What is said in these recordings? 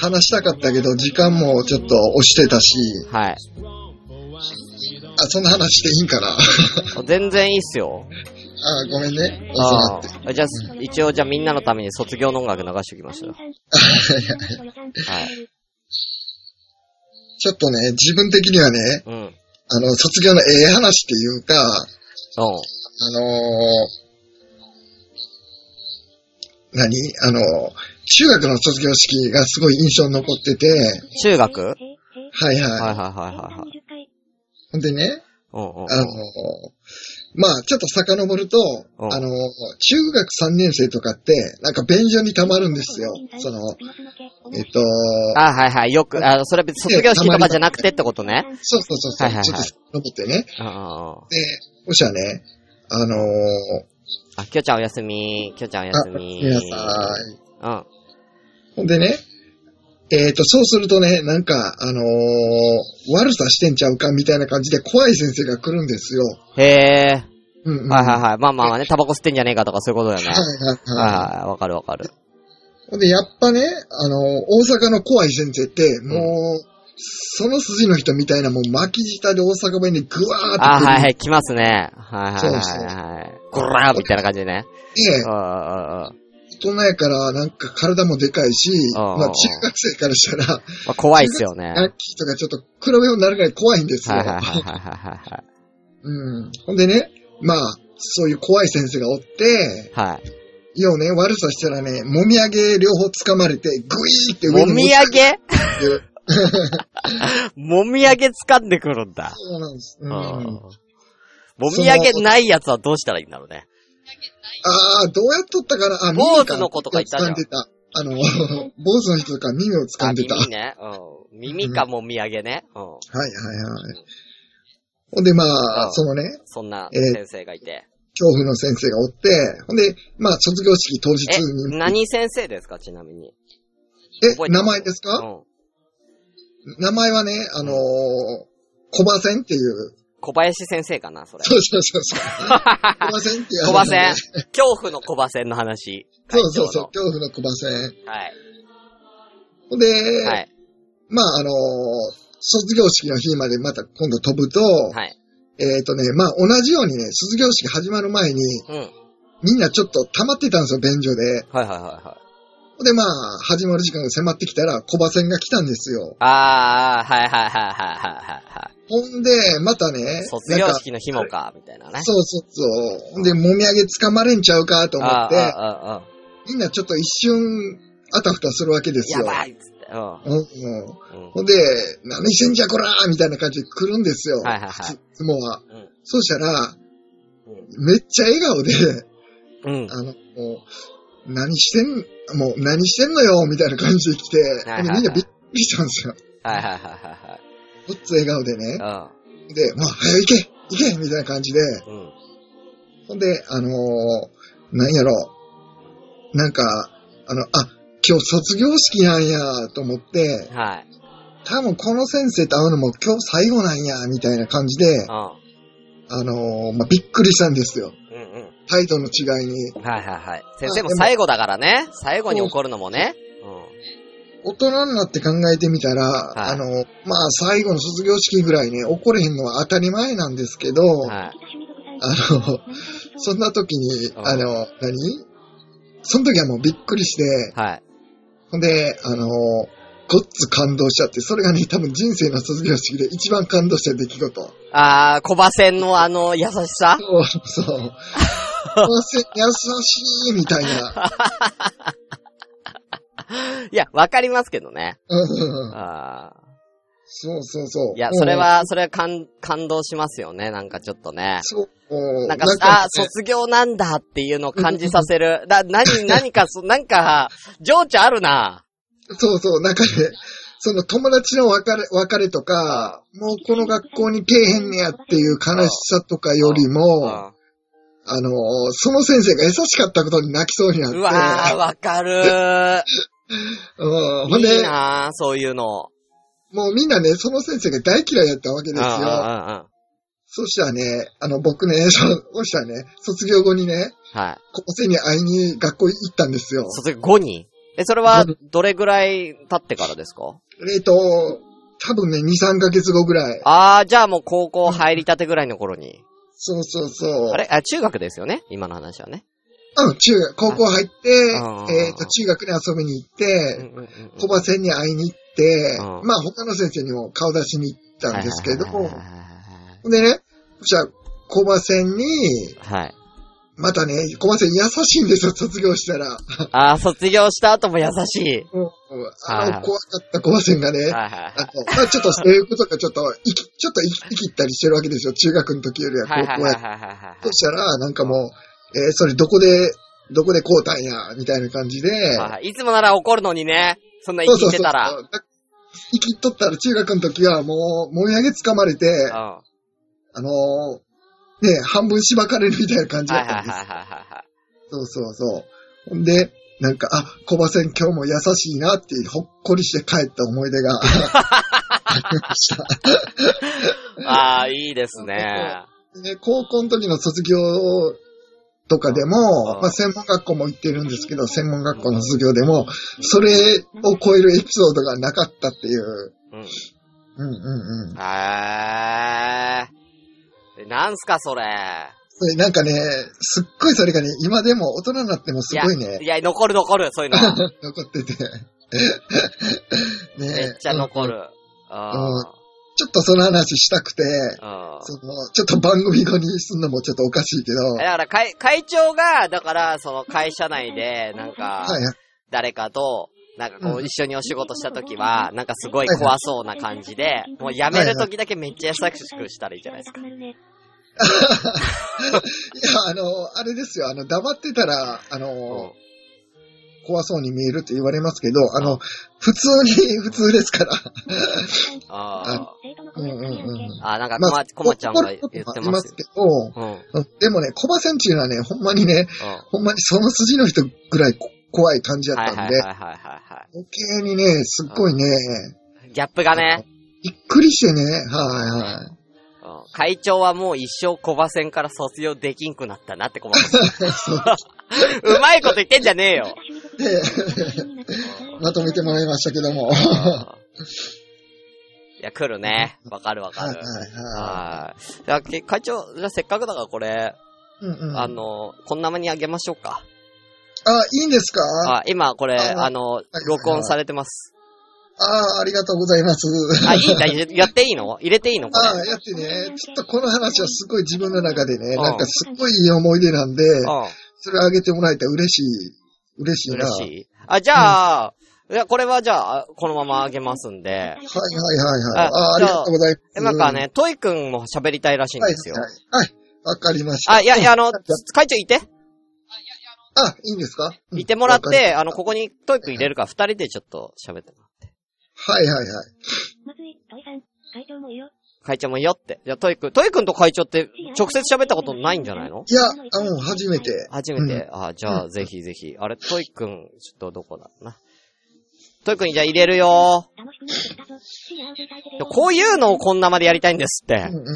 話したかったけど、時間もちょっと押してたし、はい。あ、そんな話していいんかな？全然いいっすよ。あ、ごめんね。あ。じゃあ、一応じゃあみんなのために卒業の音楽流しておきましょう。はい。ちょっとね、自分的にはね、うん。うん。あの、卒業のええ話っていうか、あのー何？あの中学の卒業式がすごい印象に残ってて、中学？はいはいはい。はいはいはい。ほんでね。あのーまあちょっと遡ると、うんあのー中学3年生とかって、なんか便所に溜まるんですよ。その、えっと、あ、はいはい。よく、あ、それ別に卒業式とかじゃなくてってことね。そうそうそうそう、はいはいはいちょっと遡ってね。で、そしたらね、あのーあ、きょちゃんおやすみ。きょちゃんおやあす、み。皆さい。うん。ほんでね、えっ、と、そうするとね、なんか、あのー悪さしてんちゃうかみたいな感じで怖い先生が来るんですよ。へえ。うん、うん。はいはいはい。まあまあまあね、タバコ吸ってんじゃねえかとかそういうことだよね。はいはいはいはい。はい。わかるわかる。ほんで、やっぱね、あのー大阪の怖い先生って、もう、その筋の人みたいな、もう巻き舌で大阪弁でぐわーって。あ、はいはい。来ますね。はいはいそうはいはい。ゴラーみたいな感じでね。でうんうんうんうん。大人やから、なんか体もでかいし、まあ中学生からしたら、まあ、怖いっすよね。ヤンキーとかちょっと比べようになるぐらい怖いんですよ。はいはいはいはいはいはい。うん。ほんでね、まあ、そういう怖い先生がおって、はい。ようね、悪さしたらね、もみあげ両方掴まれて、グイーって上もみに持ちあげ？もみあげ掴んでくるんだ。そうなんです。う。うんん。もみあげないやつはどうしたらいいんだろうね。ああ、どうやっとったかな？あ、坊主の子とかいたじゃん。あの、坊主の人とか耳を掴あ、んでた。耳ね。うん。耳かもみあげね。うん。はいはいはい。ほんでまあ、うんそのね、そんなえー先生がいて。恐怖の先生がおって、ほんで、まあ、卒業式当日え、に。何先生ですか？ちなみに。え名前ですか、うん。名前はね、あのー、小馬仙っていう、小林先生かなそれ。そうそうそうそう。小馬仙って。小馬仙あのね。恐怖の小馬仙の話。そうそうそう、会恐怖の小馬仙。長のはい。ほんで、はい。まあ、あのー卒業式の日までまた今度飛ぶと、はい。えっ、とね、まあ、同じようにね、卒業式始まる前に、うん。はいみんなちょっと溜まってたんですよ、便所で。はいはいはほんで、まあ、始まる時間が迫ってきたら、小馬仙が来たんですよ。い。あー、はいはいはいはいはいはほんで、またね卒業式の日もか、みたいなね。そうそうそう。ほんで、もみあげ掴まれんちゃうかと思って、あーあーあーあみんなちょっと一瞬、あたふたするわけですよ。ーやばいっつって。うん。ほんで、何してんじゃこらーみたいな感じで来るんですよ。はいはいはいいつもは。うんそうしたら、うんめっちゃ笑顔で、うん。あの、何してん、もう何してんのよみたいな感じで来て、はいはいほんでみんなびっくりしたんですよ。はいはいはいはいごっつ笑顔でね。はい。で、もう、早く行け行けみたいな感じで、うん。うん。ほんで、あのー、なんやろ、なんか、あの、あ、今日卒業式なんやと思って、はい。多分この先生と会うのも今日最後なんや、みたいな感じで、うん。あのー、まあ、びっくりしたんですよ。うんうん。態度の違いに。はいはいはい。先生も最後だからね。最後に怒るのもね。大人になって考えてみたら、はいあの、まあ、最後の卒業式ぐらいね、怒れへんのは当たり前なんですけど、うん。はい。あの、そんな時に、うんあの、何？その時はもうびっくりして、はい。ほんで、あの、ごっつ感動しちゃって、それがね、多分人生の卒業式で一番感動した出来事。あー、小馬線のあの、優しさ？そう、そう。優しいみたいな。いや、わかりますけどね。うんあそうそうそう。ーいや、それは、それは感、感動しますよね。なんかちょっとね。そう。なんか、ねあ、卒業なんだっていうのを感じさせる。だ、何、何か、そなんか、情緒あるな。そうそう、なんかね、その友達の別れ、別れとか、もうこの学校に来えへんねやっていう悲しさとかよりうも、んあの、その先生が優しかったことに泣きそうになって。うわー、わかるー。うん、ほんいいで、なー、そういうの。もうみんなね、その先生が大嫌いだったわけですよ。うんうんうんうんそしたらね、あの、僕ね、そ そしたらね、卒業後にね、はい。高校生に会いに学校行ったんですよ。卒業後に？え、それは、どれぐらい経ってからですか？えっ、と、多分ね、2、3ヶ月後ぐらい。あー、じゃあもう高校入りたてぐらいの頃に。そうそうそう。あれ？あ、中学ですよね？今の話はね。うん、中学、高校入って、えっ、と、中学に遊びに行って、うんうんうんうん。小葉先に会いに行って、うん。まあ他の先生にも顔出しに行ったんですけど、はいはいはいはいでね、じゃあ、小葉先に、はい。はい。またね、小葉先優しいんですよ、卒業したら。あー、卒業した後も優しい。あはいの、怖かった小葉先がね、はいはいはい。あの、まあちょっと制服とかちょっと、いき、ちょっといき、ったりしてるわけですよ。中学の時よりは高校や。そしたら、なんかもう、えーそれどこで、どこでこうたんや、みたいな感じで、はいいつもなら怒るのにね、そんな生きてたら。うん。生きとったら中学の時はもう、もみあげ掴まれて、はあのーね、半分しばかれるみたいな感じだったんです。そうそうそう。ほんで、なんか、あ、小葉線今日も優しいなっていう、ほっこりして帰った思い出が ありました。ああ、いいですね。で高校の時の卒業とかでも、うんまあ、専門学校も行ってるんですけど、専門学校の卒業でも、それを超えるエピソードがなかったっていう。うん。うんうんうん。へえ。なんすか、それ。それなんかね、すっごいそれがね、今でも大人になってもすごいねい、や、残る残る、そういうのは。残ってて。ねめっちゃ残る。あちょっとその話したくて。その、ちょっと番組後にすんのもちょっとおかしいけど、だから会、会長が、だから、その会社内で、なんか。誰かと、なんかこうう、一緒にお仕事した時は、なんかすごい怖そうな感じで、もう辞める時だけめっちゃ優しくしたらいいじゃないですか。いや、あの、あれですよ、あの、黙ってたら、あの、怖そうに見えるって言われますけど、あの、普通に、普通ですから。あうんうんうん。あ。あ、なんか、まあこま、こまちゃんが言怒ってますすけど、でもね、小葉線っていうのはね、ほんまにね、ほんまにその筋の人ぐらいこ怖い感じだはいったんで、はいはいはいはいは余計にね、すっごいね、い。ギャップがね、びっくりしてね、はいはい。うん会長はもう一生小馬戦から卒業できんくなったなって困って うまいこと言ってんじゃねえよ。で、まとめてもらいましたけども。いや、来るね。わかるわかる。はいははい。会長、じゃあせっかくだからこれ、い。うんうん。あの、こんなまにあげましょうか。あ、いいんですか？あ、今これ、ああのい、録音されてます。ああ、ありがとうございます。あ、いいんだ、やっていいの？入れていいの？こああ、れ。やってね、ちょっとこの話はすごい自分の中でね、うんなんかすっごいいい思い出なんで、うん。それあげてもらえたら嬉しい、嬉しいな。嬉しい。あ、じゃあ、いや、これはじゃあ、このままあげますんで。はいはいはいはい。あああ、ありがとうございます。なんかね、トイくんも喋りたいらしいんはいですよ。はい。はい。わかりました。あ、いや、いや、あの、会長いてあ、いいんですか？いてもらって、あの、ここにトイくん入れるから二人でちょっと喋ってもらって。はいはいはい。まずい、トイさん、会長もいいよ。会長もいいよって。じゃあ、トイくん、トイくんと会長って直接喋ったことないんじゃないの？いや、あもう初めて。初めて？あ、じゃあ、ぜひぜひ。あれ、トイくん、ちょっとどこだろうな？トイくん、じゃあ入れるよ楽しくなってきたぞ。幸せされてるよ。こういうのをこんなまでやりたいんですってうん。うんうん。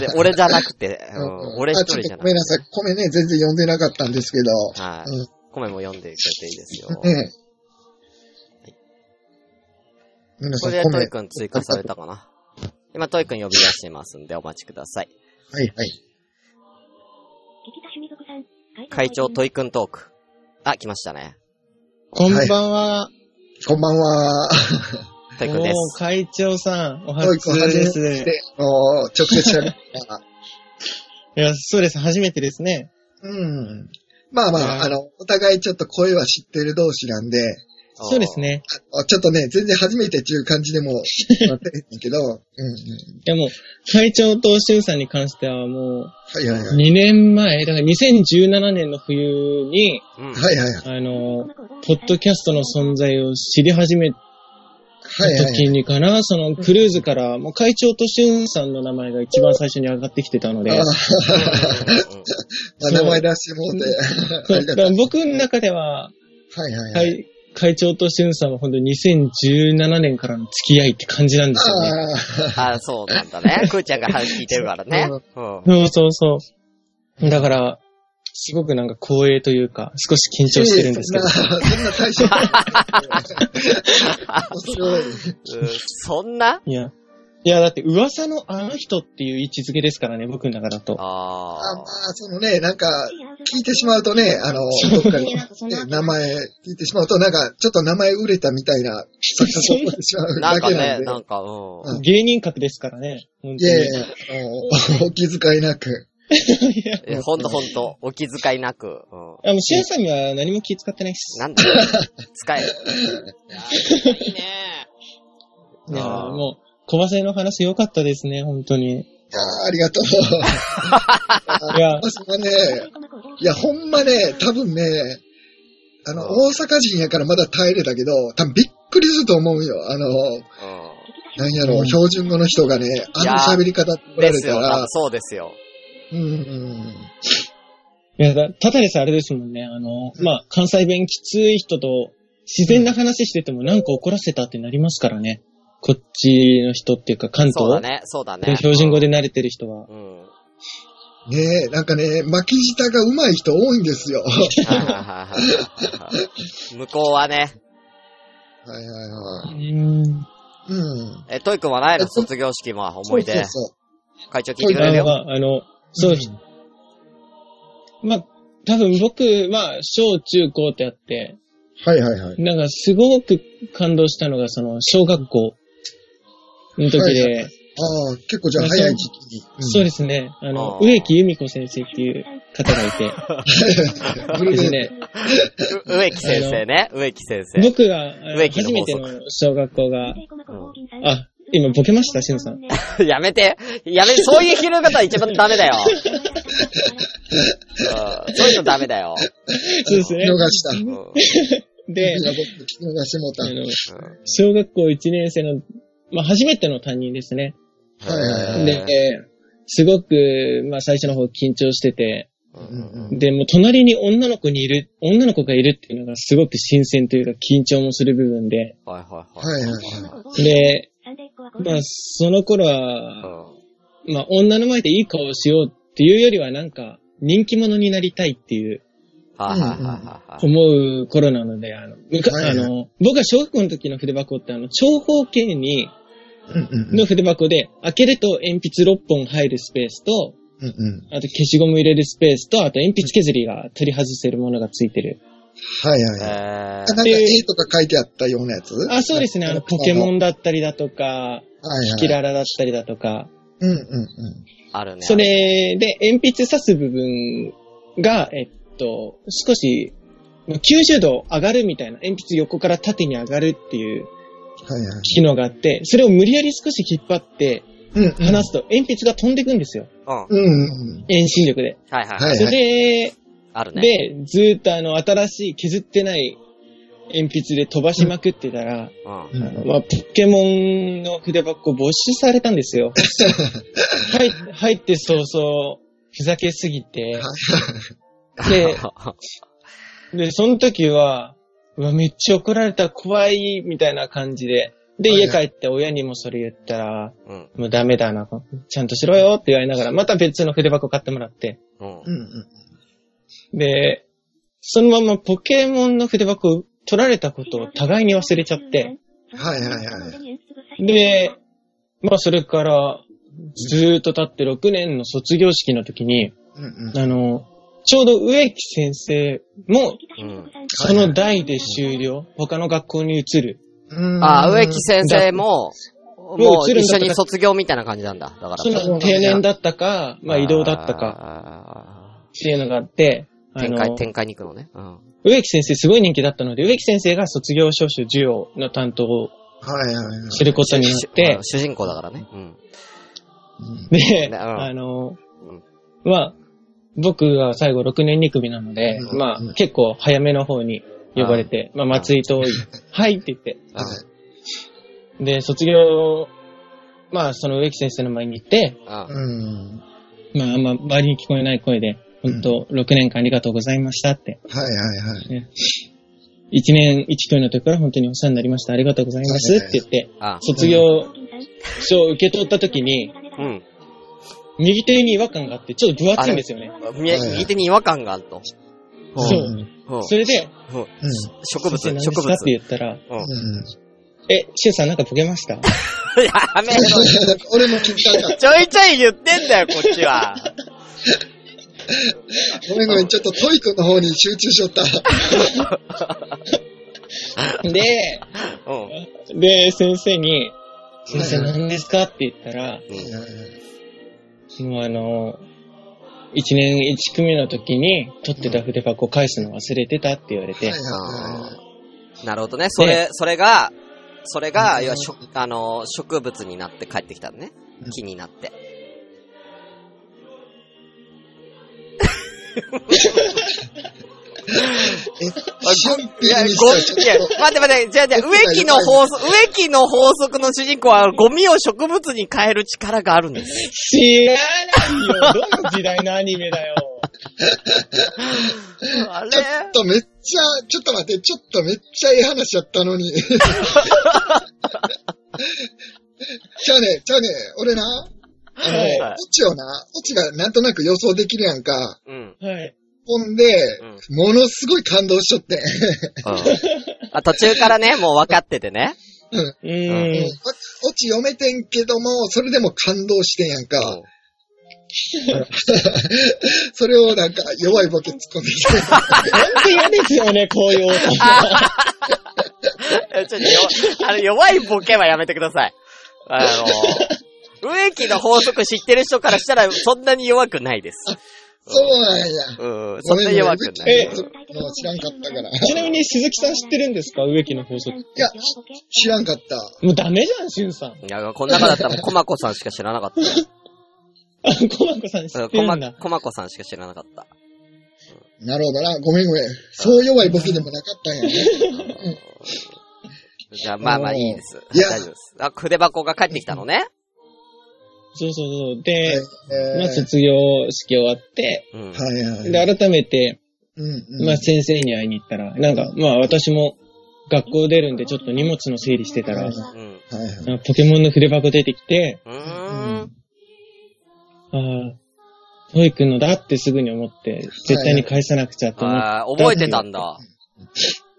で、俺じゃなくて、うんうん俺一あちょっと人じゃなくて。ごめんなさい。米ね、全然読んでなかったんですけど。はい。うん米も読んでくれていいですよ。ね皆こ。れでトイくん追加されたかな？今、トイくん呼び出してますんで、お待ちください。はいはい。聞きたしみぞくさん、会長トイイくんトーク。あ、来ましたね。こんばんは。こんばんは。トイくんでもうす。会長さん、おトイ初君初めです。て、直接喋った。いや、そうです。初めてですね。うん。まあまあ、うんあの、お互いちょっと声は知ってる同士なんで、そうですね。あちょっとね、全然初めてっていう感じでも、なってるんだけど、うんうん。いやもう、会長としゅんさんに関してはもう、はいはいはい。2年前、だから2017年の冬に、うん。はいはいはい。あの、ポッドキャストの存在を知り始めたはいはいはい。時にかな、そのクルーズから、もう会長としゅんさんの名前が一番最初に上がってきてたので、あ名前出してもうて、ありがとうだから僕の中では、はいはいはい。会会長としゅんさんは本当に2017年からの付き合いって感じなんですよね。ああ、そうなんだね。くーちゃんが話聞いてるからね。うん。そうそうそう。だから、すごくなんか光栄というか、少し緊張してるんですけど。そんな、そんな大将。恐れ多いうんそんな？いや。いや、だって噂のあの人っていう位置づけですからね、僕の中だと。ああまあ、そのね、なんか、聞いてしまうとね、あの、どっかに、ね、名前聞いてしまうと、なんか、ちょっと名前売れたみたいな錯覚を起こってしまあ。うなんかね、だけなんで。なんか、うん。うん芸人格ですからね。本い当にやいや、お気遣いなく。えほんとほんと、お気遣いなく。うん。あ、もう、シアさんには何も気遣ってないっす。なんだよ 使え。いやいいね。いやもう、小バセの話良かったですね、本当に。いやーありがとう。いや、それはね、いや、ほんまね、多分ね、あの、大阪人やからまだ耐えれたけど、多分びっくりすると思うよ。あの、うなんやろう、うん標準語の人がね、あの喋り方ってん。おらですよ、多れたら分、そうですよ。うんうん。いや、だただでさ、あれですもんね。あの、まあ、関西弁きつい人と自然な話しててもなんか怒らせたってなりますからね。こっちの人っていうか関東？そうだね、そうだね。標準語で慣れてる人は。うん。うん。ねえ、なんかね、巻き舌が上手い人多いんですよ。向こうはね、はいはいはうい。ん。うん。え、トイ君はないの？卒業式も思い出。そうそう会長聞いてくれるよ？ああの、そう、まあ、多分僕は小中高ってあって、はいはいはい。なんかすごく感動したのがその小学校の時で、はいああ、結構じゃあ早い時期に。そうですすね、あの、あー植木由美子先生っていう方がいて、ですね、う植木先生ね。植木先生。僕が初めて則の小学校が、ああ、今ボケました、しのさん。やめて。やめ、そういう拾い方は一番ダメだよ。うんそういうのダメだよ。そうですね。見逃した。うんでい、や僕、聞き逃してもうた。あの、小学校1年生の、まあ、初めての担任ですね。はいはいはい。で、すごく、まあ、最初の方緊張してて、うんうんで、もう隣に女の子にいる、女の子がいるっていうのがすごく新鮮というか緊張もする部分で、はいはいはいはいはい。で、まあ、まその頃は、はい。まあ、女の前でいい顔をしようっていうよりはなんか、人気者になりたいっていう。思う頃なので、あの、あの、僕が小学校の時の筆箱ってあの、長方形に、うんうんうんの筆箱で、開けると鉛筆6本入るスペースと、うんうん。あと消しゴム入れるスペースと、あと鉛筆削りが取り外せるものがついてる。はいはいはい。えなんか絵とか書いてあったようなやつ？あ、そうですね。あの、ポケモンだったりだとか。キララだったりだとか、うんうんうん。あるね。それで鉛筆刺す部分が、えっと、少し、90度上がるみたいな、鉛筆横から縦に上がるっていうはいはい。機能があって、それを無理やり少し引っ張って。離すと鉛筆が飛んでくんですよ。うん。遠心力で。はいは。はいいそれあるね。で、ずーっとあの、新しい削ってない鉛筆で飛ばしまくってたら、うん。うんあのまあ、ポケモンの筆箱没収されたんですよ。入入って早々、ふざけすぎて、で、で、その時は、うわ、めっちゃ怒られた、怖い、みたいな感じで。で、はい家帰って親にもそれ言ったら、うん。もうダメだな、ちゃんとしろよって言われながら、また別の筆箱買ってもらって。うん。で、そのままポケモンの筆箱を取られたことを互いに忘れちゃって、はいはいはい。で、まあそれから、ずーっと経って6年の卒業式の時に、うんうん。あの、ちょうど植木先生も、うんその代で終了、他の学校に移る。うんあ、植木先生も、もう一緒に卒業みたいな感じなんだ。だから。その定年だったか、まあ移動だったかか。っていうのがあって、あ展開、の、展開に行くのね。うん。植木先生すごい人気だったので、植木先生が卒業証書授与の担当をはいはいはい。することになって、主人公だからね。うん。うんで、うんあのうん、まあ、僕が最後6年2組なので、うんまあうん結構早めの方に呼ばれて、まあ松井と、はいって言って、はいで、卒業、まあその植木先生の前に行って、うん。うん。うん。まああんま周りに聞こえない声で、本当6年間ありがとうございましたって。はいはいはい。1年1組の時から本当にお世話になりました。ありがとうございますって言って、あ、卒業証を受け取った時に、うん。右手に違和感があって、ちょっと分厚いんですよね。右手に違和感があると。そううん。それで。植物、植先生何ですか？って言ったら。え、シュウさんなんかボケました？うん。やめろ。俺も聞きたかっ ちょいちょい言ってんだよ、こっちは。た。ごめんごめん、ちょっとトイ君の方に集中しよった。で、うん。で、先生に、先生はい何ですか？って言ったら、うんもうあの、一年一組の時に取ってた筆箱返すの忘れてたって言われて、なるほどね。それ、それが、それが、要は、しょあの、植物になって帰ってきたのねうん。木になって。え、シンプいや、ルにご、したいや、待って待って、じゃあじゃあ、植木の法則、植木の法則の主人公は、ゴミを植物に変える力があるんです。知らないよどの時代のアニメだよ あれ？ちょっとめっちゃ、ちょっと待って、ちょっとめっちゃええ話やったのに。じゃあね、じゃあね、俺な、あの、はいはいオチをな、オチがなんとなく予想できるやんか。うん。はい。ほんで、ものすごい感動しとってん。あ途中からね、もう分かっててね。うん。うーん。オチ読めてんけども、それでも感動してんやんか。それをなんか弱いボケ突っ込んできて。本当嫌ですよね、こういう音。えちょっとよ、あの、弱いボケはやめてください。あの、植木の法則知ってる人からしたら、そんなに弱くないです。そうなんや。うん、そんな弱くない。えもう知らんかったから。ちなみに鈴木さん知ってるんですか？植木の法則。いや、知らんかった。もうダメじゃん、しゅんさん。いや、この中だったらもう、コマコさんしか知らなかった。あ、コマコさん知ってるんだ。、コマコさんしか知らなかった。なるほどな。ごめんごめん。そう弱いボケでもなかったんやね。じゃあ、まあまあいいです。大丈夫です。あ、筆箱が帰ってきたのね。そうそうそう。はいで、えーまあ卒業式終わって、うん。はいはい。で、改めて、うんうんまあ先生に会いに行ったら、なんか、まあ私も学校出るんでちょっと荷物の整理してたら、はいうん。はいはい。ポケモンの筆箱出てきて、うーん。ああ、トイ君のだってすぐに思って、絶対に返さなくちゃと思って、覚えてたんだ。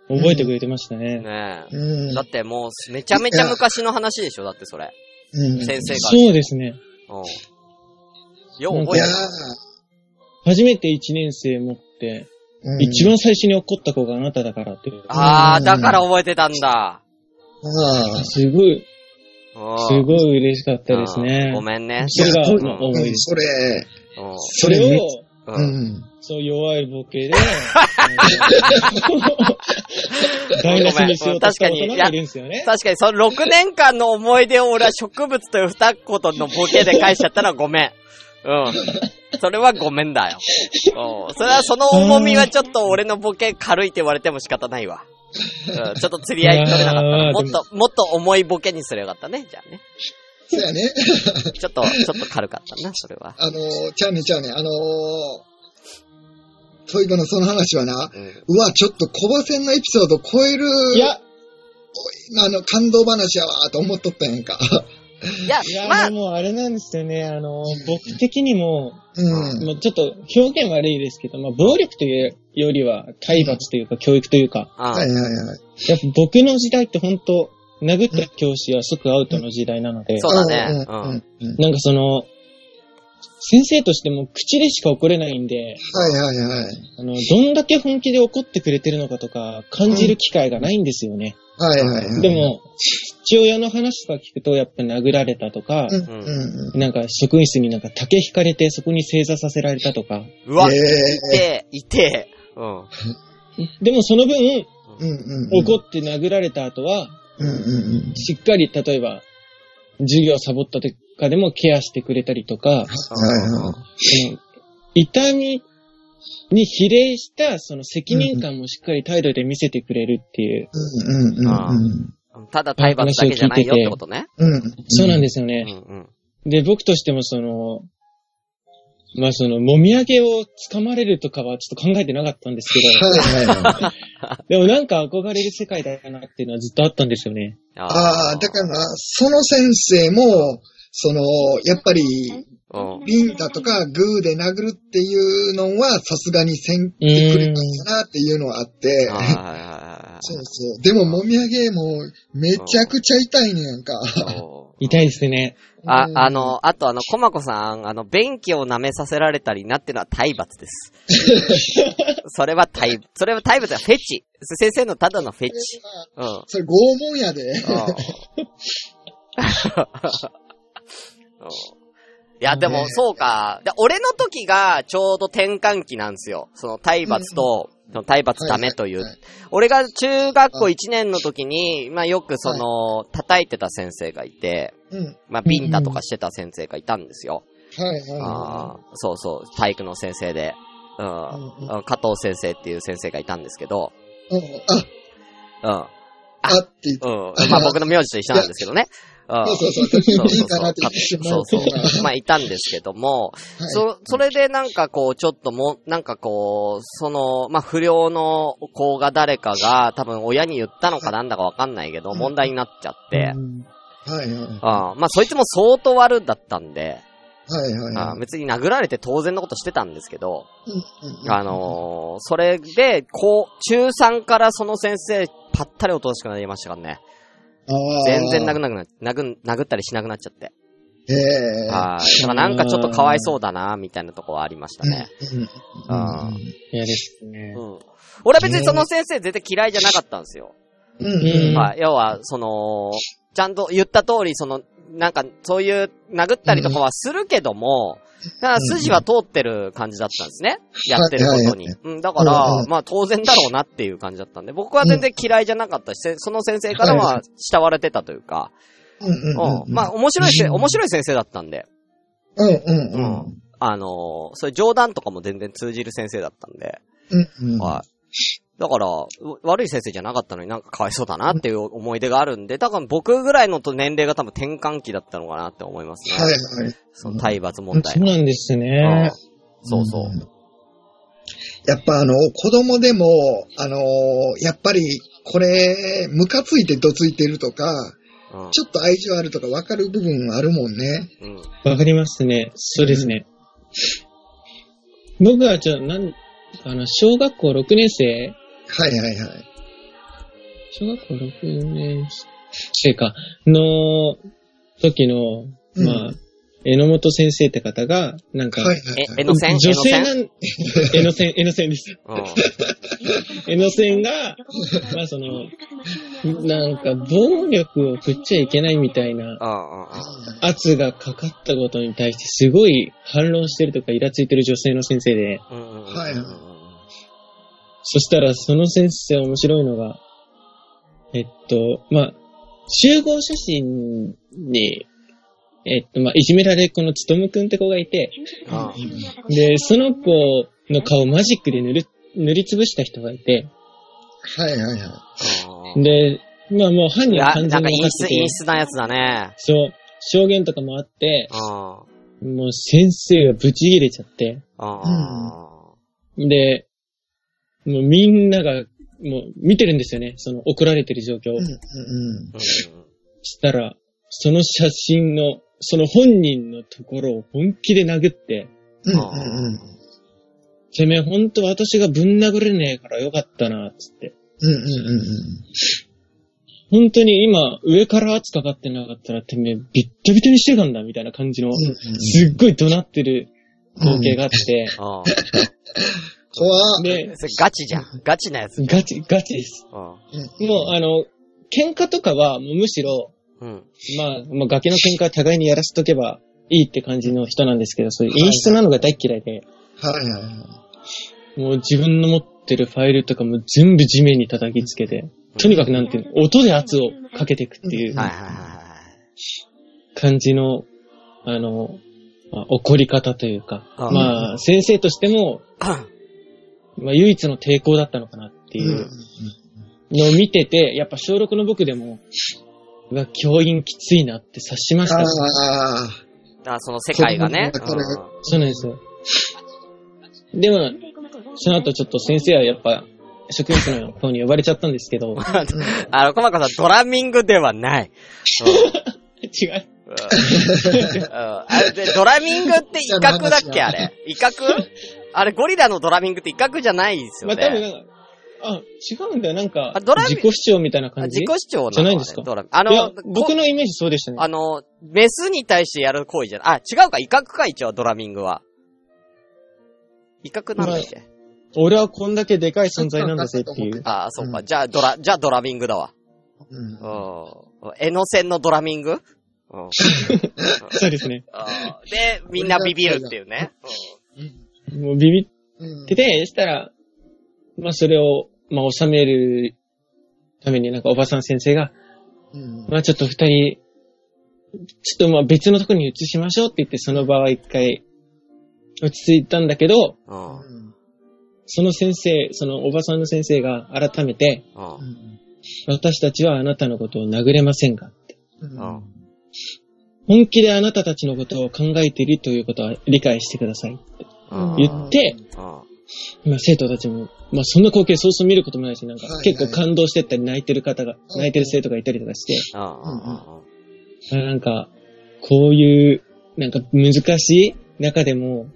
覚えてくれてましたね。ねえ。うんだってもう、めちゃめちゃ昔の話でしょだってそれ。うん先生が。そうですね。うん。よう覚いやえてる。初めて1年生持って、ー、一番最初に怒った子があなただからって。あー、だから覚えてたんだ。ああ。すごい、うんすごい嬉しかったですねうん。ごめんね。それがいやまあ思いです。それ、うんそれを、う。うんん。そう弱いボケで、台無しにしようとした大人がいるんですよね。確かに、その6年間の思い出を俺は植物という二言のボケで返しちゃったのはごめん。うん。それはごめんだよ。うん。それはその重みはちょっと俺のボケ軽いって言われても仕方ないわ。うん。ちょっと釣り合い取れなかったな。あーもっと、もっと重いボケにすればよかったね。じゃあね。そうやね。ちょっと、ちょっと軽かったな、それは。あのー、ちゃうねちゃうね。あのー、トイコのその話はな、うん。うわ、ちょっと小馬戦のエピソード超える、いや、あの、感動話やわ、と思っとったんやんか。いやい、や、まあ、もうあれなんですよね。あの、僕的にも、うん。もうちょっと表現悪いですけど、まあ、暴力というよりは体罰というか教育というか、うん。はいはいはい。やっぱ僕の時代って本当殴った教師は即アウトの時代なので、そうだね。うんなんかその、先生としても口でしか怒れないんで、はいはいはい。あの、どんだけ本気で怒ってくれてるのかとか感じる機会がないんですよね。はいはいはい。で、も、父親の話とか聞くとやっぱ殴られたとか、うんうんうん。なんか職員室になんか竹引かれてそこに正座させられたとか、うわ、いえてえ、いてえ。うん。でもその分、えうんうんうん。怒って殴られた後は、うんうんうん。しっかり例えば、授業サボったとかでもケアしてくれたりとか、痛みに比例したその責任感もしっかり態度で見せてくれるっていう、うんうんうんうん。ただ体罰だけじゃないよってことね。うん。そうなんでうんですよね。うん。で、僕としてもその、まあその、もみあげを掴まれるとかはちょっと考えてなかったんですけど。でもなんか憧れる世界だなっていうのはずっとあったんですよね。ああ、だからな、その先生も、その、やっぱり、うん。ビンタとかグーで殴るっていうのはさすがにせんってくれたんだなっていうのはあって、そうそう。でも、もみあげもめちゃくちゃ痛いねやんか。痛いですね。あう、んあの、あとあの、コマコさん、あの、便器を舐めさせられたりなってのは体罰です。それは体、それは体罰はフェチ。先生のただのフェチ。うん。それ拷問やで。うんいや、でも、そうか。で、俺の時がちょうど転換期なんですよ。その体罰と、その体罰ダメという。俺が中学校1年の時に、まあよくその、叩いてた先生がいて、うん。まあビンタとかしてた先生がいたんですよ。はいはいそうそう、体育の先生で、うん、加藤先生っていう先生がいたんですけど、い。うんあ、うん。あって言って。うん。まあ僕の名字と一緒なんですけどね。うん。そうそうそう。そういいかなって言ってしまそううそう。まあ、いたんですけども、はいそ、それでなんかこう、ちょっとも、なんかこう、その、まあ、不良の子が誰かが、多分親に言ったのかなんだかわかんないけど、問題になっちゃって、うんはいはい。あまあ、そいつも相当悪だったんで、はいはいはい。あ別に殴られて当然のことしてたんですけど、あのーそれで、こう、中3からその先生、ぱったりおとなしくなりましたからね。あー全然殴んなくな、殴ん、殴ったりしなくなっちゃって。へえ。はい。だからなんかちょっとかわいそうだな、みたいなとこはありましたね。うん嫌ですね。うん。俺は別にその先生絶対嫌いじゃなかったんですよ。うんうんうんはい。要は、その、ちゃんと言った通り、その、なんか、そういう、殴ったりとかはするけども、だから筋は通ってる感じだったんですね。やってることに。うん、だからまあ当然だろうなっていう感じだったんで、僕は全然嫌いじゃなかったし、せその先生からは慕われてたというか、うん。まあ面白いせ、面白い先生だったんで、うんうんううんん。あのーそういう冗談とかも全然通じる先生だったんで、うんうん。はい。だから、う悪い先生じゃなかったのになんかかわいそうだなっていう思い出があるんで、多分僕ぐらいのと年齢が多分転換期だったのかなって思いますね。はいはい。その体罰問題そう。なんですうんね。そうそう。やっぱあの、子供でも、あのーやっぱり、これ、ムカついてどついてるとか、うん。ちょっと愛情あるとか分かる部分あるもんね。うん。わかりますね。そうですね。僕はちょ、なん、あの、小学校6年生はいはいはい。小学校6年生か、の時の、うんまあ、榎本先生って方が、なんか、はいはいえ、はい。えの線女性えの線なん、えの線、えの線です。の線が、まあその、なんか暴力を振っちゃいけないみたいな。圧がかかったことに対してすごい反論してるとかイラついてる女性の先生で。はいそしたらその先生面白いのが、えっと、まあ、集合写真に、えっと、まあ、いじめられっ子のつとむくんって子がいて、うんで、その子の顔マジックで塗る、塗りつぶした人がいて、はいはいはい。うんで、まあもう犯人は完全に分かってて陰、湿なやつだね。そう、証言とかもあって、うん。もう先生がブチ切れちゃって、うん。で、もうみんなが、もう見てるんですよね、その怒られてる状況を。うんうんうん。したら、その写真の、その本人のところを本気で殴って、うん。うんうんうん。てめえほんと私がぶん殴れねえからよかったな、つって。うんうんうん本当に今、上から圧かかってなかったら、てめえビッタビタにしてたんだ、みたいな感じの、うん。すっごい怒鳴ってる光景があって、うん。怖っで、それガチじゃん。ガチなやつ。ガチ、ガチです。うん。もう、あの、喧嘩とかは、もうむしろ、うん。まあ、まあ、崖の喧嘩は互いにやらせとけばいいって感じの人なんですけど、そういう演出なのが大っ嫌いで、はいはいはい。もう自分の持ってるファイルとかも全部地面に叩きつけて、とにかくなんていうの、音で圧をかけていくっていうはいはいは感じの、あの、まあ、怒り方というか、うんまあ、先生としても、いはい。まあ、唯一の抵抗だったのかなっていうのを見てて、やっぱ小6の僕でも、うわ、教員きついなって察しました。ああ、あ、その世界がね。そうなんですよ。でも、その後ちょっと先生はやっぱ、職員室の方に呼ばれちゃったんですけど、あの、コマコさん、ドラミングではない。違う。うんあれで、ドラミングって威嚇だっけあれ。威嚇あれ、ゴリラのドラミングって威嚇じゃないですよまあ多分ね。なんか、あ、違うんだよ。なんかあドラ、ミ自己主張みたいなあ感じ？自己主張なのじゃないんですかドラミングあの、、僕このイメージそうでしたね。あの、メスに対してやる行為じゃない。あ、違うか、威嚇か、一応、ドラミングは。威嚇なんだっけ、俺はこんだけでかい存在なんだぜっていう。ああ、そうか。うんじゃあ、ドラ、じゃあドラミングだわ。うんうん。エノセンのドラミング？うん。そうですね。で、みんなビビるっていうね。もうビビうんってて、したら、まあそれを、まあ収めるためになんかおばさん先生が、うんまあちょっと二人、ちょっとまあ別のところに移しましょうって言ってその場は一回落ち着いたんだけど、うん。うん。その先生、そのおばさんの先生が改めて、うん。私たちはあなたのことを殴れませんが、うんうん本気であなたたちのことを考えているということは理解してください。うん。言って、うん。まあ生徒たちも、まあそんな光景そうそう見ることもないし、なんか結構感動してったり泣いてる方が、泣いてる生徒がいたりとかして、うなんか、こういう、なんか難しい中でも、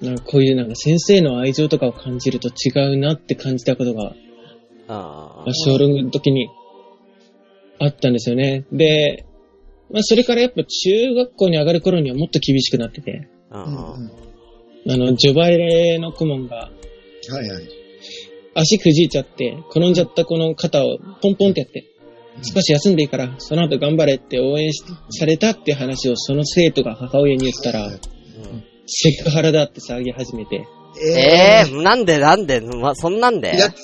なんかこういうなんか先生の愛情とかを感じると違うなって感じたことが、まあ、小6の時にあったんですよね。で、まあそれからやっぱ中学校に上がる頃にはもっと厳しくなってて、うん。うんうんあの、ジョバレの顧問がはいはい。足くじいちゃって、転んじゃったこの肩をポンポンってやって、少し休んでいいから、その後頑張れって応援しされたっていう話をその生徒が母親に言ったら、セクハラだって騒ぎ始めて、ええー、なんでなんで？ま、そんなんで？だって、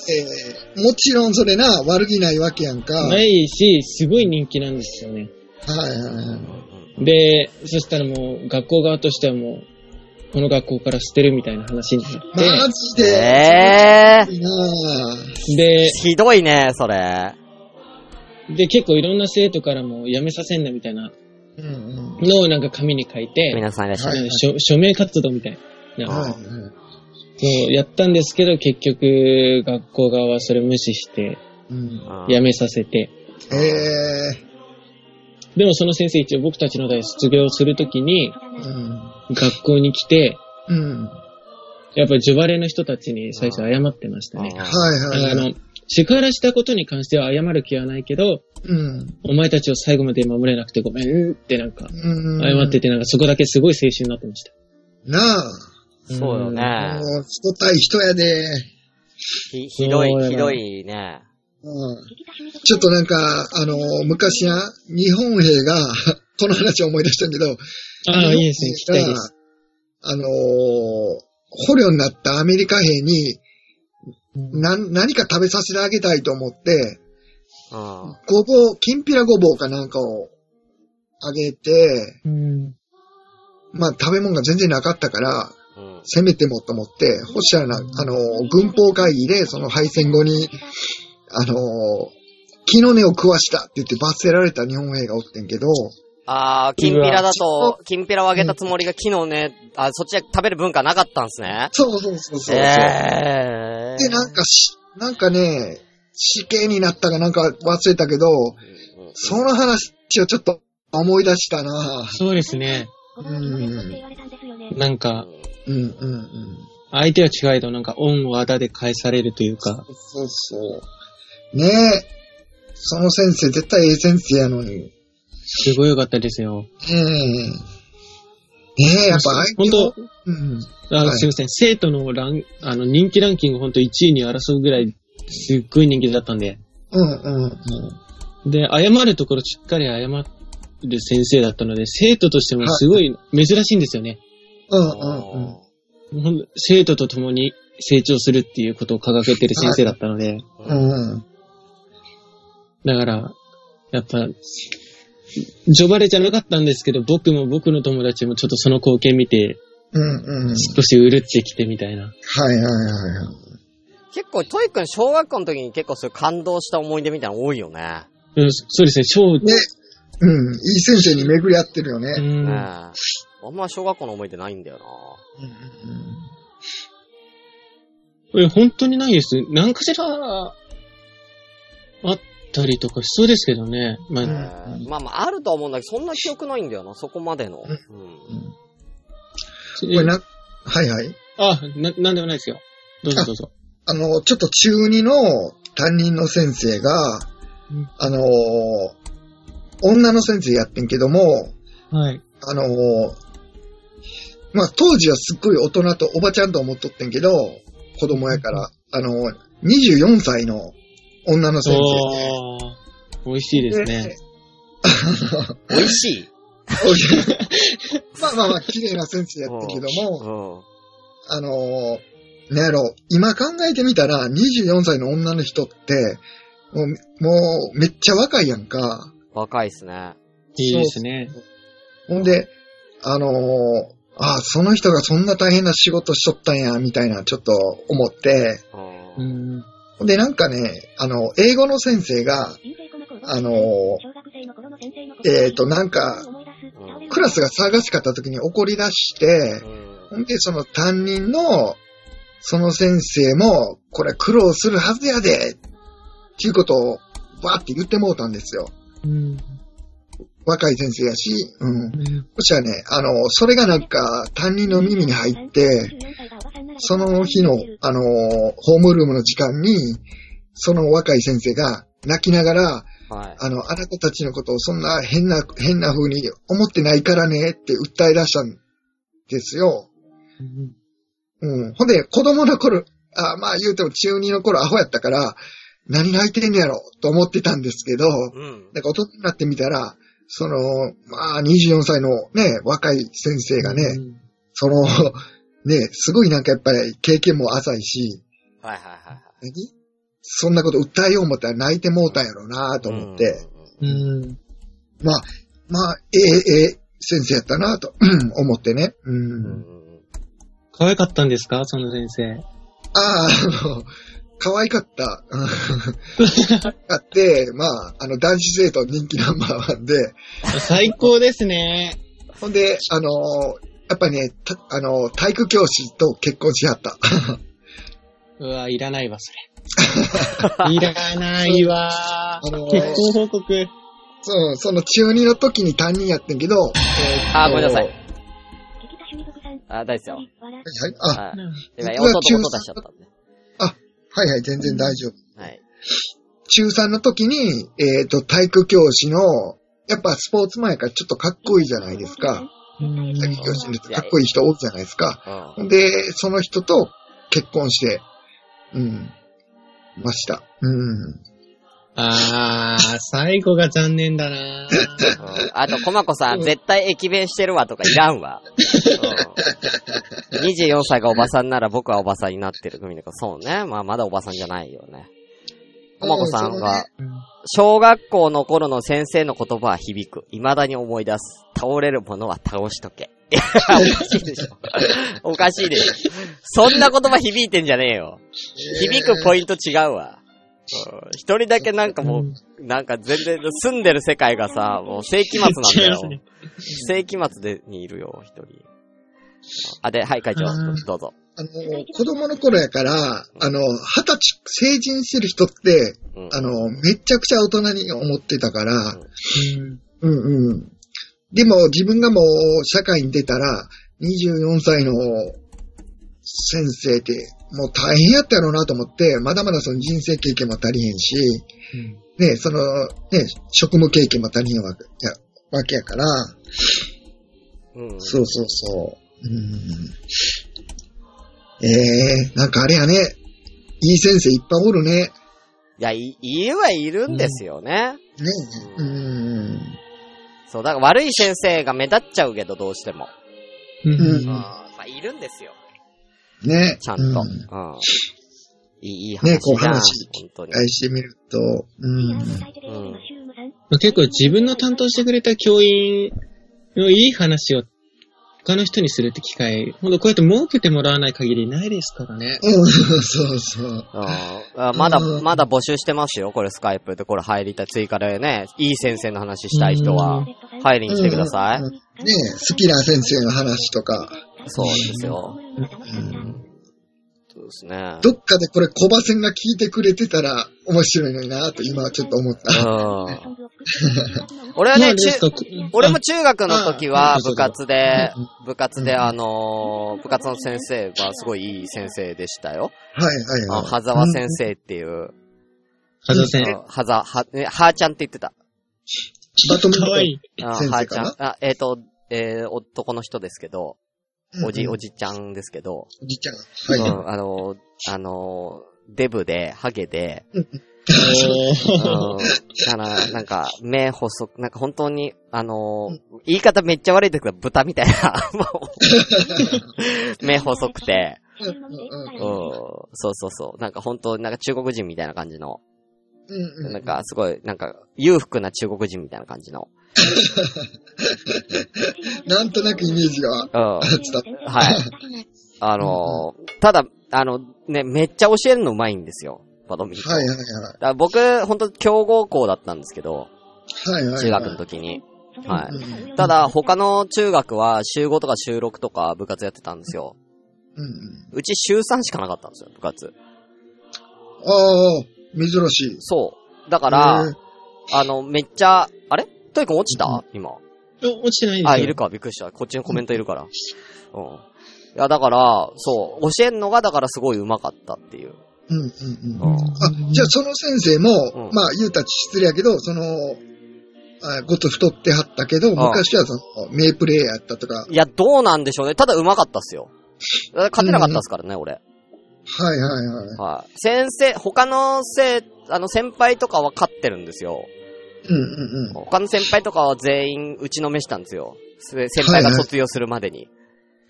もちろんそれな、悪気ないわけやんか。はないいし、すごい人気なんですよね。はいはい。で、そしたらもう学校側としてはもう、この学校から捨てるみたいな話になって、マジで？ええいいなぁで、ひどいね、それ。で、結構いろんな生徒からも辞めさせんなみたいな。のをなんか紙に書いて、皆さんいらっしゃる。はい署署名活動みたいな。そう、やったんですけど、結局、学校側はそれ無視して、うん。辞めさせて。ええでもその先生一応僕たちの代卒業するときに、うん。学校に来て、うん。やっぱりジョバレの人たちに最初謝ってましたね。はいはいはい。あの、セクハラしたことに関しては謝る気はないけど、うん。お前たちを最後まで守れなくてごめんってなんか、うん。謝っててなんかそこだけすごい青春になってました。なあ。そうよね。もう、人対人やで。ひひどい、ひどいね。うん。ちょっとなんか、あの、昔な、日本兵が、この話を思い出したんだけど、ああ、いいですね、聞きたいです。あのー捕虜になったアメリカ兵に、な、何か食べさせてあげたいと思って、うん。ごぼう、きんぴらごぼうかなんかをあげて、うん。まあ食べ物が全然なかったから、うん。せめてもと思って、ほしたらな、あのー軍法会議で、その敗戦後に、あのー木の根を食わしたって言って罰せられた日本兵がおってんけど、あー、きんぴらだと、きんぴらをあげたつもりが昨日ね、あ、そっちで食べる文化なかったんですね。そうそうそうそう。えー。で、なんかし、なんかね、死刑になったかなんか忘れたけど、うんその話をちょっと思い出したなそうですね。ご存知の生徒って言われたん。なんか、うんうんうん。相手は違えどなんか恩をあだで返されるというか、そうそう。ねえ。その先生絶対ええ先生やのに。すごい良かったですよ。ねえ。ねえ、やっぱ相本手を当うん。あ、はいすいません。生徒のラン、あの、人気ランキング本当1位に争うぐらい、すっごい人気だったんで。うんうんうん。で、謝るところしっかり謝る先生だったので、生徒としてもすごい珍しいんですよね。うんうんうん。ほん生徒と共に成長するっていうことを掲げてる先生だったので、うんうん。だから、やっぱ、ジョバレじゃなかったんですけど、僕も僕の友達もちょっとその光景見て、うんうん。少しうるってきてみたいな。はいはいはいはい。結構、トイ君小学校の時に結構そういう感動した思い出みたいなの多いよね。うん、そうですね、小、ね。うん。いい先生に巡り合ってるよね。ううんあんま小学校の思い出ないんだよな。え本当にないです。何かしら、たりとかしそうですけどね。まあ、まあまあ、あるとは思うんだけど、そんな記憶ないんだよな、そこまでの。うんうん。これな、はいはい。あ、な、なんでもないですよ。どうぞどうぞ。あの、ちょっと中2の担任の先生が、うんあのー女の先生やってんけども、はい。あのーまあ、当時はすっごい大人とおばちゃんと思っとってんけど、子供やから、あのー24歳の女の先生美味しいですね。美味しい。まあまあまあ、綺麗な先生やってんけどうも、ん。あのーなんやろ、今考えてみたら、24歳の女の人って、もう、もうめっちゃ若いやんか。若いっすね。いいですね。ほんで、あのーああ、その人がそんな大変な仕事しとったんや、みたいな、ちょっと思って、う。んで、なんかね、あの、英語の先生が、あのーえっ、と、なんか、クラスが騒がしかった時に怒り出して、ほんで、その担任の、その先生も、これ苦労するはずやで、っていうことを、わーって言ってもうたんですよ。うん。若い先生やし、うん。そしたらね、あの、それがなんか、担任の耳に入って、その日の、あの、ホームルームの時間に、その若い先生が泣きながら、はい。あの、あなたたちのことをそんな変な、変な風に思ってないからねって訴え出したんですよ。うん。ほんで、子供の頃、あまあ言うても中2の頃アホやったから、何泣いてんねやろと思ってたんですけど、うん。なんか大人になってみたら、その、まあ24歳のね、若い先生がね、その、ね、すごいなんかやっぱり経験も浅いし、はいはいはいはい。何？そんなこと訴えよう思ったら泣いてもうたんやろうなと思って、うん。まあ、まあ、ええ、ええ、先生やったなとうん思ってね。う。うん。うんん。可愛かったんですか？その先生。ああ、あの、可愛かった。うんあって、まあ、あの、男子生徒人気ナンバーワンで、最高ですね。ほんで、あの、やっぱりね、たあの、体育教師と結婚しはった。うわ、いらないわ、それ。いらないわあの。結婚報告。そう、その中2の時に担任やってんけど、え ーあ、ごめんなさい。。あ、大丈夫ですよ。はい、あ、はい。今、音と音出しちゃったんで。はいはい、全然大丈夫。はい。中3の時に、えっ、と、体育教師の、やっぱスポーツ前からちょっとかっこいいじゃないですか。うん体育教師ってかっこいい人多いじゃないですか。うんで、その人と結婚して、うん、ました。うん。あー、最後が残念だなうんあと、コマコさん、絶対駅弁してるわとかいらんわ。うん、24歳がおばさんなら僕はおばさんになってる。組とか、そうね。まあ、まだおばさんじゃないよね。コマコさんが、小学校の頃の先生の言葉は響く。未だに思い出す。倒れるものは倒しとけ。いや、おかしいでしょ。おかしいでしょ。そんな言葉響いてんじゃねえよ。響くポイント違うわ。うん一人だけなんかもう、なんか全然住んでる世界がさ、もう世紀末なんだよ。世紀末でにいるよ、一人。あ、で、はい、会長うん、どうぞ。あの、子供の頃やから、あの、二十歳、成人してる人って、うんあの、めちゃくちゃ大人に思ってたから、うんうんうん。でも自分がもう社会に出たら、24歳の先生って、もう大変やったやろうなと思って、まだまだその人生経験も足りへんし、ね、その、ね、職務経験も足りへんわけやわけやから、うん。そうそうそう。うん、ええなんかあれやね、いい先生いっぱいおるね。いや、い、いるはいるんですよね。ねうん。そう、だから悪い先生が目立っちゃうけど、どうしても。うんうんまあ、いるんですよ。ね。ちゃんと。ううん。いい、いい話。ねこう話本当に。愛してみると、うん。結構自分の担当してくれた教員のいい話を他の人にするって機会、ほんとこうやって設けてもらわない限りないですからね。うん、そうそう。うんあまだ、うんまだ募集してますよ。これスカイプで、これ入りたい。追加でね、いい先生の話したい人は、入りに来てください。うんね好きな先生の話とか。そうですよ。うんそうですね。どっかでこれ小馬戦が聞いてくれてたら面白いのになと今はちょっと思った。うん。俺はね、中、俺も中学の時はあ部活でうん、部活であのー部活の先生がすごいいい先生でしたよ。はいはいあ、はい。はざわ先生っていう、はざせん。うんはざ、は、ーちゃんって言ってた。バトンかわいい。あ先生はーちゃんか。あ、えっ、と、えー男の人ですけど、おじ、うん。おじちゃんですけど、おじちゃん。はい。うんあのー、あのー、デブで、ハゲで、おうーん、だから、なんか、目細く、なんか本当に、あのー言い方めっちゃ悪いですけど、豚みたいな、目細くて、うんうんうん、そうそうそう、なんか本当なんか中国人みたいな感じの、うんうん。なんかすごい、なんか裕福な中国人みたいな感じの、なんとなくイメージがうん。はい。あのーただ、あの、ね、めっちゃ教えるのうまいんですよ、バドミントン。はいはいだから僕、本当強豪校だったんですけど、はい。はいはいはい。中学の時に。はい。うんただ、他の中学は週5とか週6とか部活やってたんですよ。うんうん。うち週3しかなかったんですよ、部活。ああ、珍しい。そう。だから、あの、めっちゃ、あれ？トイ君落ちた？今。え落ちてないんですよ。あ、いるか、びっくりした。こっちにコメントいるから。うん。いや、だから、そう、教えんのが、だからすごい上手かったっていう。うんうんうん。うん。あ、じゃあその先生も、うんまあ言うたち失礼やけど、その、あごつ太ってはったけど、昔はその、名プレイヤーやったとか、いや、どうなんでしょうね。ただ上手かったっすよ。勝てなかったっすからね、俺。はいはいはい。はい。先生、他のせあの、先輩とかは勝ってるんですよ。うんうんうん。他の先輩とかは全員打ちのめしたんですよ。せ先輩が卒業するまでに。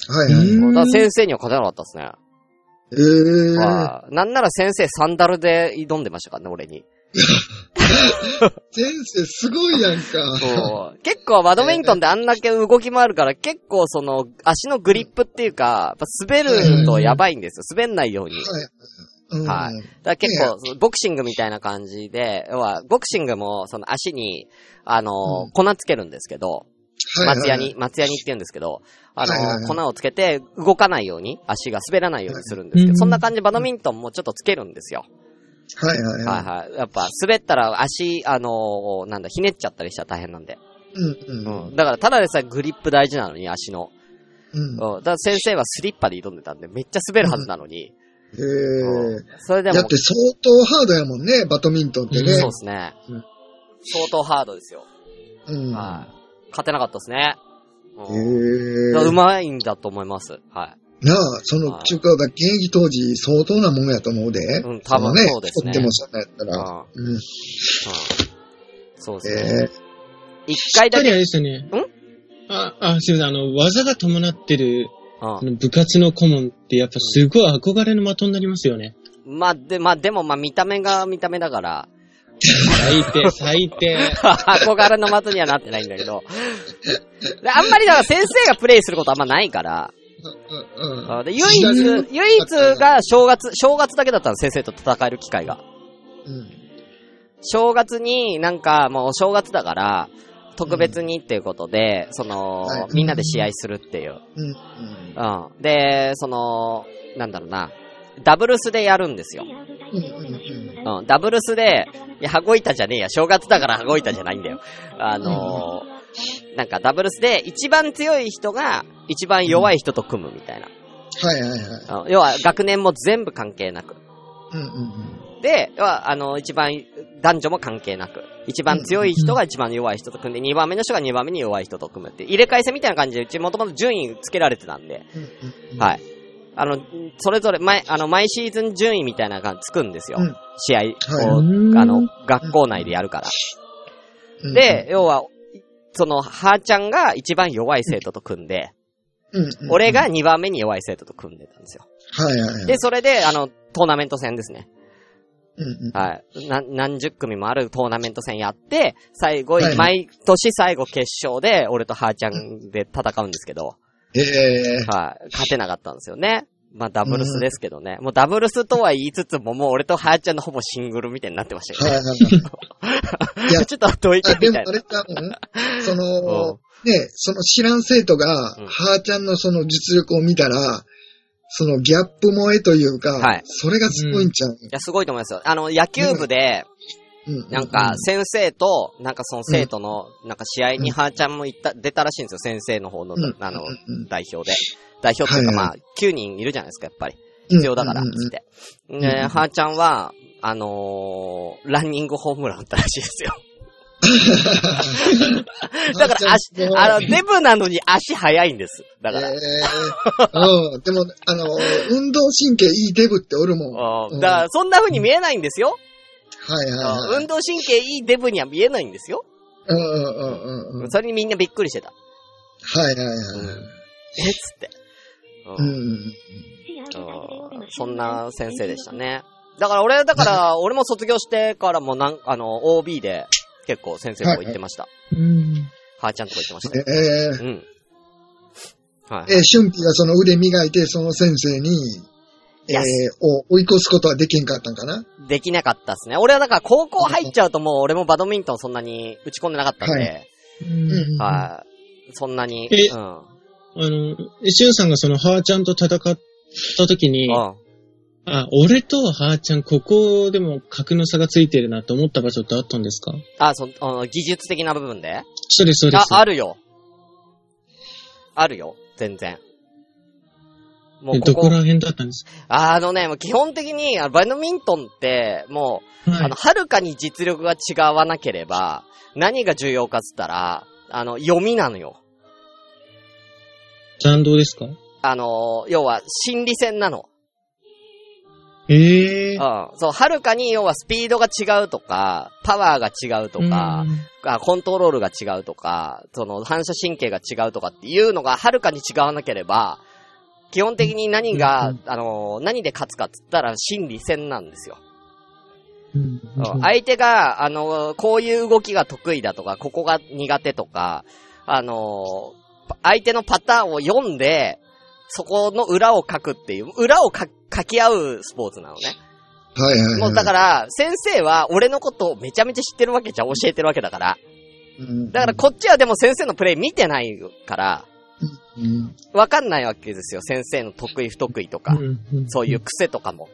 はいはい。うんだから先生には勝てなかったですね。ええー。はい。なんなら先生サンダルで挑んでましたからね、俺に。先生すごいやんか。そう。結構バドミントンであんだけ動きもあるから、結構その、足のグリップっていうか、やっぱ滑るとやばいんですよ。滑んないように。はい。うん、はいだから結構、そのボクシングみたいな感じで、要は、ボクシングも、その足に、あの、うん粉つけるんですけど、松屋に、松屋にって言うんですけど、あの、はいはいはい粉をつけて動かないように、足が滑らないようにするんですけど、うんそんな感じでバドミントンもちょっとつけるんですよ。はいはいはいははい。やっぱ滑ったら足、あのなんだ、ひねっちゃったりしたら大変なんで。い。うんうん。うん。だからただでさえグリップ大事なのに、足の。うん。うん。だから先生はスリッパで挑んでたんで、めっちゃ滑るはずなのに。えそれでも、だって相当ハードやもんね、バドミントンってね。そうですねうん。相当ハードですよ。うん。はい。勝てなかったですね。うんえうまいんだと思います。はい。なあ、その中華だ、現役当時相当なもんやと思うで。うん多分のね、そうですねとってもそんなんやったら。うんそうですね。え一回だけ。一人あれですよね。あ、あ、すみません。あの、技が伴ってる、うあの部活の顧問ってやっぱすごい憧れの的になりますよね。ん。まあ、で、まあ、でも、まあ、見た目が見た目だから、最低、最低。憧れの的にはなってないんだけど。であんまりだから先生がプレイすることあんまないから、うん唯一、唯一が正月、正月だけだったの、先生と戦える機会が。うん。正月になんかもう正月だから、特別にっていうことで、その、はいみんなで試合するっていう。うん。うん。うん。で、その、なんだろうな、ダブルスでやるんですよ。うんうんうん、ダブルスで、いや、羽子板じゃねえや、正月だから羽子板じゃないんだよ。あのー、なんかダブルスで一番強い人が一番弱い人と組むみたいな。はいはいはい。うん要は学年も全部関係なく。うんうんうん。で、要は、あの、一番、男女も関係なく。一番強い人が一番弱い人と組んで、二番目の人が二番目に弱い人と組むって。入れ替え戦みたいな感じで、うちもともと順位つけられてたんで。はい。あの、それぞれ、毎、あの、毎シーズン順位みたいなのがつくんですよ。うん試合を、はいあの、学校内でやるから。うん。で、要は、その、はーちゃんが一番弱い生徒と組んで、俺が二番目に弱い生徒と組んでたんですよ。はいはいはい。で、それで、あの、トーナメント戦ですね。うんうん。はい。な、何十組もあるトーナメント戦やって、最後、はい毎年最後決勝で、俺とはーちゃんで戦うんですけど、ええはい。勝てなかったんですよね。まあ、ダブルスですけどね。もうダブルスとは言いつつも、もう俺とはーちゃんのほぼシングルみたいになってましたはいよはいはい。ちょっとどういあ、くみたいな。でもあれ多分、その、ね、その知らん生徒が、うんはーちゃんのその実力を見たら、そのギャップ萌えというか、はい。それがすごいんちゃう、いや、すごいと思いますよ。あの、野球部で、うん。なんか、先生と、なんかその生徒の、なんか試合にはーちゃんも行った、出たらしいんですよ。先生の方のうん、あのうん。うん、代表で。代表っていうかはいまあ、9人いるじゃないですか、やっぱり。うん。必要だから、つって。ん。で、はーちゃんは、あのー、ランニングホームラン打ったらしいですよ。だから足、あの、デブなのに足速いんです。だから。えーうん、でも、あの、運動神経いいデブっておるもん。うんだから、そんな風に見えないんですよ。はいはいはい。運動神経いいデブには見えないんですよ。うんうんうんうんうん。それにみんなびっくりしてた。はいはいはい。えっつって。ううんんうん。そんな先生でしたね。だから俺、だから、俺も卒業してからもなん、あの、OB で結構先生とこ行ってました。うん。はーちゃんとこ行ってました。えー、うん。はい。えー、春季がその腕磨いて、その先生に、えーや、を追い越すことはできんかったんかな？できなかったっすね。俺はだから高校入っちゃうともう俺もバドミントンそんなに打ち込んでなかったんで、うんはい。そんなに、えうん。あの、しゅんさんがそのハーちゃんと戦った時に、うん。あ、俺とハーちゃん、ここでも格の差がついてるなと思った場所ってあったんですか？あ、そあの、技術的な部分で？そうです、そうであ、す。あるよ。あるよ。全然。もうここえどこら、辺だったんです？かあのね、もう基本的に、あのバドミントンって、もう、はいあの、はるかに実力が違わなければ、何が重要かっつったら、あの、読みなのよ。残道ですか？あの、要は、心理戦なの。ええうん。そう、はるかに、要はスピードが違うとか、パワーが違うとか、あコントロールが違うとか、その反射神経が違うとかっていうのがはるかに違わなければ、基本的に何が、うんあの、何で勝つかっつったら心理戦なんですよ。うんうん相手が、あの、こういう動きが得意だとか、ここが苦手とか、あの、相手のパターンを読んで、そこの裏を書くっていう、裏を書書き合うスポーツなのね。はいはいはい。もうだから、先生は俺のことをめちゃめちゃ知ってるわけじゃん、教えてるわけだから。うん、だからこっちはでも先生のプレイ見てないから、うん、わかんないわけですよ。先生の得意不得意とか、うんそういう癖とかも。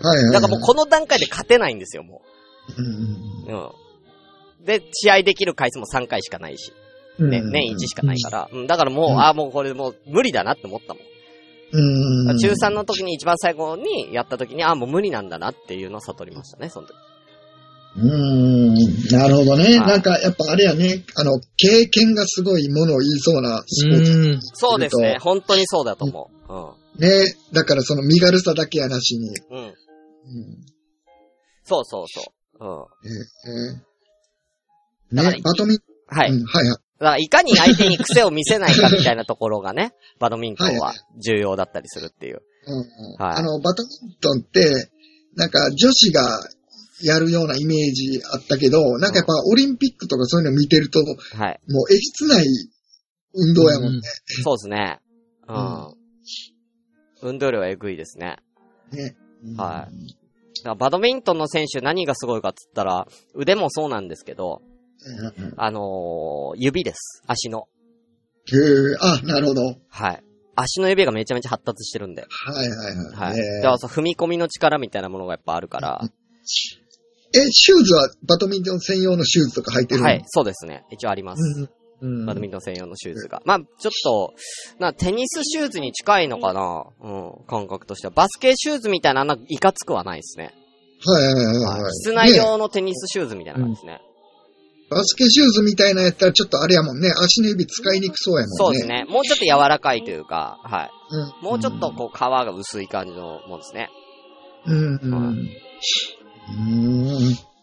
はいはいはい。だからもうこの段階で勝てないんですよ、もうんうんう。うん。で、試合できる回数も3回しかないし、うん、ね、年1しかないから。うん、だからもう、うんああ、もうこれもう無理だなって思ったもん。うん。中3の時に一番最後にやった時に、ああ、もう無理なんだなっていうのを悟りましたね、その時。うーん、なるほどね。はいなんか、やっぱあれやね、あの、経験がすごいものを言いそうなスポーツ。うん。そうですね。本当にそうだと思う。ね。だからその身軽さだけやなしに。うん。うん。うん、そうそうそう。うん。ええね、バドミンはい。うん、はいはい。だから、いかに相手に癖を見せないかみたいなところがね、バドミントンは重要だったりするっていう。うんうんはいあの、バドミントンって、なんか女子がやるようなイメージあったけど、なんかやっぱオリンピックとかそういうの見てると、もはい。うえげつない運動やもんね。そうですね。う。うん運動量はえぐいですね。ねはいバドミントンの選手何がすごいかっつったら、腕もそうなんですけど、うんうんあのー指です。足の。へえ、あ、なるほど。はいはい。足の指がめちゃめちゃ発達してるんで。はいはい。はい。えだからそう踏み込みの力みたいなものがやっぱあるから、え、シューズはバドミントン専用のシューズとか履いてるの？はい、そうですね。一応あります。うんうん。バドミントン専用のシューズが。まあ、ちょっと、な、テニスシューズに近いのかな？うん、感覚としては。バスケシューズみたいな、あんないかつくはないですね。はいはいはいはいはい。室内ね用のテニスシューズみたいな感じですね。バスケシューズみたいなやったらちょっとあれやもんね。足の指使いにくそうやもんね。そうです。ね。もうちょっと柔らかいというか、はい。うん。もうちょっとこう、皮が薄い感じのもんですね。うん。うん。はうん。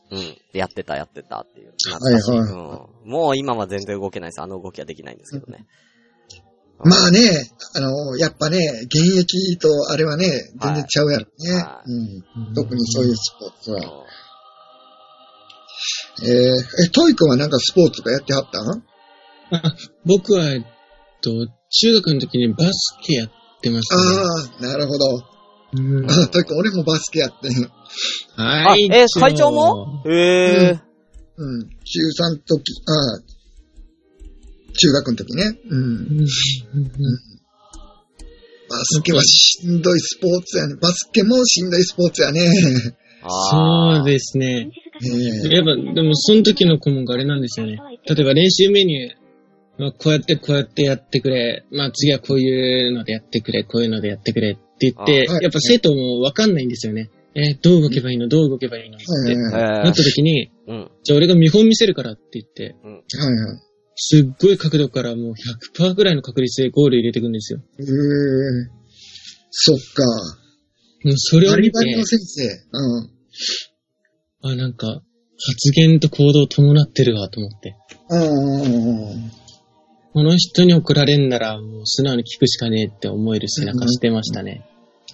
うん。で、やってた、やってたっていう。懐かしい。はいはいうん。もう今は全然動けないです。あの動きはできないんですけどね。まあね、あの、やっぱね、現役とあれはね、全然ちゃうやろね。はいうん。特にそういうスポーツは。うんえー、え、トイ君はなんかスポーツとかやってはったん？僕は、えっと、中学の時にバスケやってましたね。ああ、なるほど。うんあトイ君、俺もバスケやってん。あ、はい。え、会長も？へえ。うん。中3の時、ああ、中学の時ね。うん。うんうんバスケはしんどいスポーツやね。バスケもしんどいスポーツやね。そうですね。えやっぱ、でもその時の顧問があれなんですよね。例えば練習メニュー、まあ、こうやってこうやってやってくれ。まあ次はこういうのでやってくれ。こういうのでやってくれって言ってやっぱ生徒もわかんないんですよね。えーどう動けばいいの？どう動けばいいの？って。なった時に、うん。じゃあ俺が見本見せるからって言って。すっごい角度からもう100%ぐらいの確率でゴール入れてくんですよ。えー、そっか。もうそれを見てバリバ、リの先生。うん。あ、なんか、発言と行動を伴ってるわと思って。うんうんうんこの人に怒られんなら、もう素直に聞くしかねえって思える背中してましたね。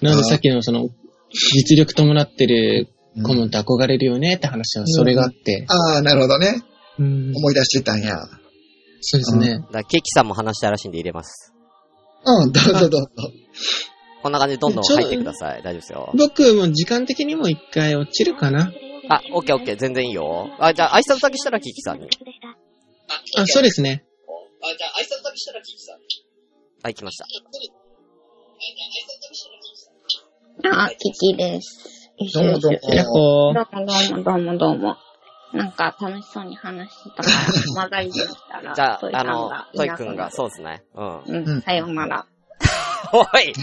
なのでさっきのその、実力伴ってるうん。顧問って憧れるよねって話はそれがあって。ああ、なるほどね。うん。思い出してたんや。そうですね。だケーキさんも話したいらしいんで入れます。うん、どうぞどうぞ。こんな感じでどんどん入ってください。大丈夫ですよ。僕も時間的にも一回落ちるかな。あ、オッケーオッケー、全然いいよ。あ、じゃあ挨拶だけしたらケーキさんに。あ、そうですね。はい、来ました。あ、キキです。どうもどうも。どうもどうもどうもどうも。なんか楽しそうに話してたから、混ざりできたら、じゃあ、あのが、トイくんが、そうですね。うん。うん、うんさようなら。お い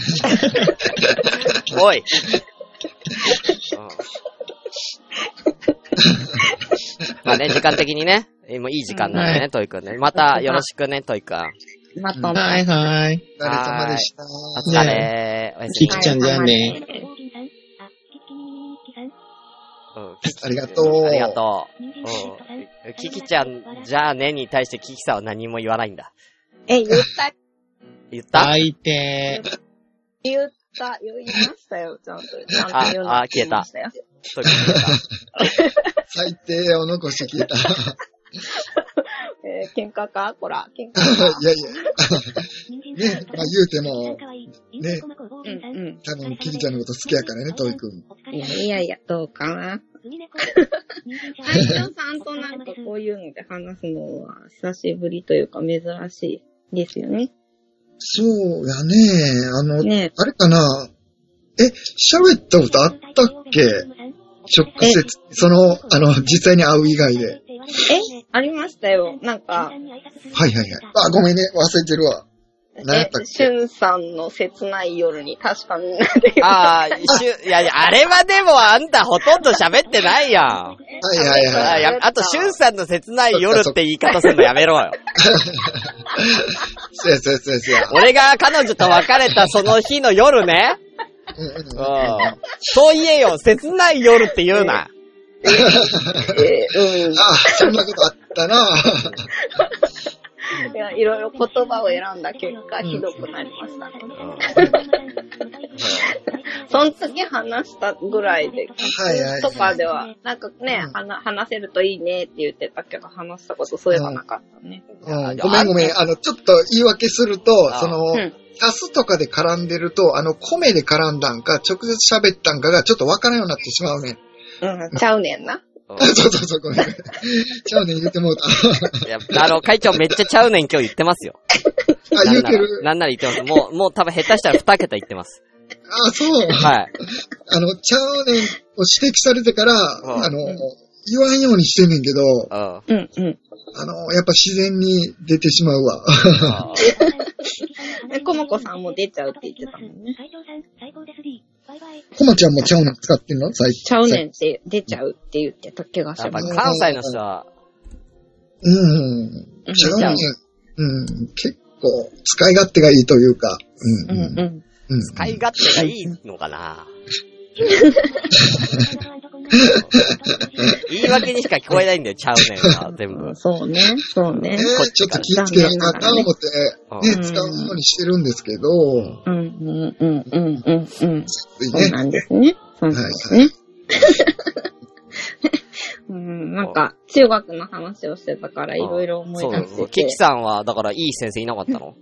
おい、うん まあね、時間的にね、今いい時間なんでね、はトイくんね。またよろしくね、トイくん。また、はいはい。お疲れ様でした。お疲れおやすみキキちゃんじゃあね。うんありがとう。ありがとう。うん。キキちゃん、じゃあねに対してキキさんは何も言わないんだ。え、言った、言った？相手。言った、言いましたよ、ちゃんと。ちゃんとあ言うのあ消えた最低を残して消えた。えー喧嘩かこら、喧い嘩か。やいや。ね、まあ言うても、ね、うんうん。多分キリちゃんのこと好きやからね、トイくん。いやいやいや、どうかな。隊長さんとなんかこういうので話すのは久しぶりというか珍しいですよね。そうやね。あの、ねあれかな。え、喋ったことあったっけ？直接、その、あの、実際に会う以外で。え、ありましたよ。なんか、はいはいはい。あ、ごめんね、忘れてるわ。何やったっえ、しけゅんさんの切ない夜に確かみんなで言うああ、一瞬、いやいや、あれはでもあんたほとんど喋ってないやん。はいはいはい。あやあと、しゅんさんの切ない夜って言い方するのやめろよ。そうやそうやそうやそうや。俺が彼女と別れたその日の夜ね。そう言えよ、切ない夜って言うな。えーうん。あ、そん。なことあったな。いや、いろいろ言葉を選んだ結果、ひどくなりましたね。その時話したぐらいで、はいはいはいとかでは、なんかね、話せるといいねって言ってたけど、話したことそういえばなかったね。うんごめんごめん。あの、ちょっと言い訳すると、あそのう、ん。タスとかで絡んでると、あの、米で絡んだんか、直接喋ったんかがちょっとわからんようになってしまうね。うん、ちゃうねんな。うんそうそうそう、ごめん。ちゃうねん言ってもうた。いや、あの、会長めっちゃちゃうねん今日言ってますよ。あ、言うてる。なんなら言ってます。もう、もう多分下手したら二桁言ってます。あ、そう。はい。あの、ちゃうねんを指摘されてから、んあの、言わんようにしてんねんけど、うん。うん、うん。あの、やっぱ自然に出てしまうわ。あえ、コモコさんも出ちゃうって言ってたもんね。コマちゃんもちゃうねん使ってんの？最ちゃうねんって出ちゃうって言ってた気がしやっぱます。関西の人は、うん。ちゃうねん。うん。結構、使い勝手がいいというか。うん。うん、うん。うん。使い勝手がいいのかな言い訳にしか聞こえないんだよ、ちゃうねんは、全部。そうね、そうねね。ちょっと気をつけなあかんな思って、ね、うん使うようにしてるんですけど、うん、うん、うん、うん、うん、うん。そうね。なんですね。そうなんですね。うん、なんか、中学の話をしてたから、いろいろ思いそう出してケキて。さんは、だからいい先生いなかったの？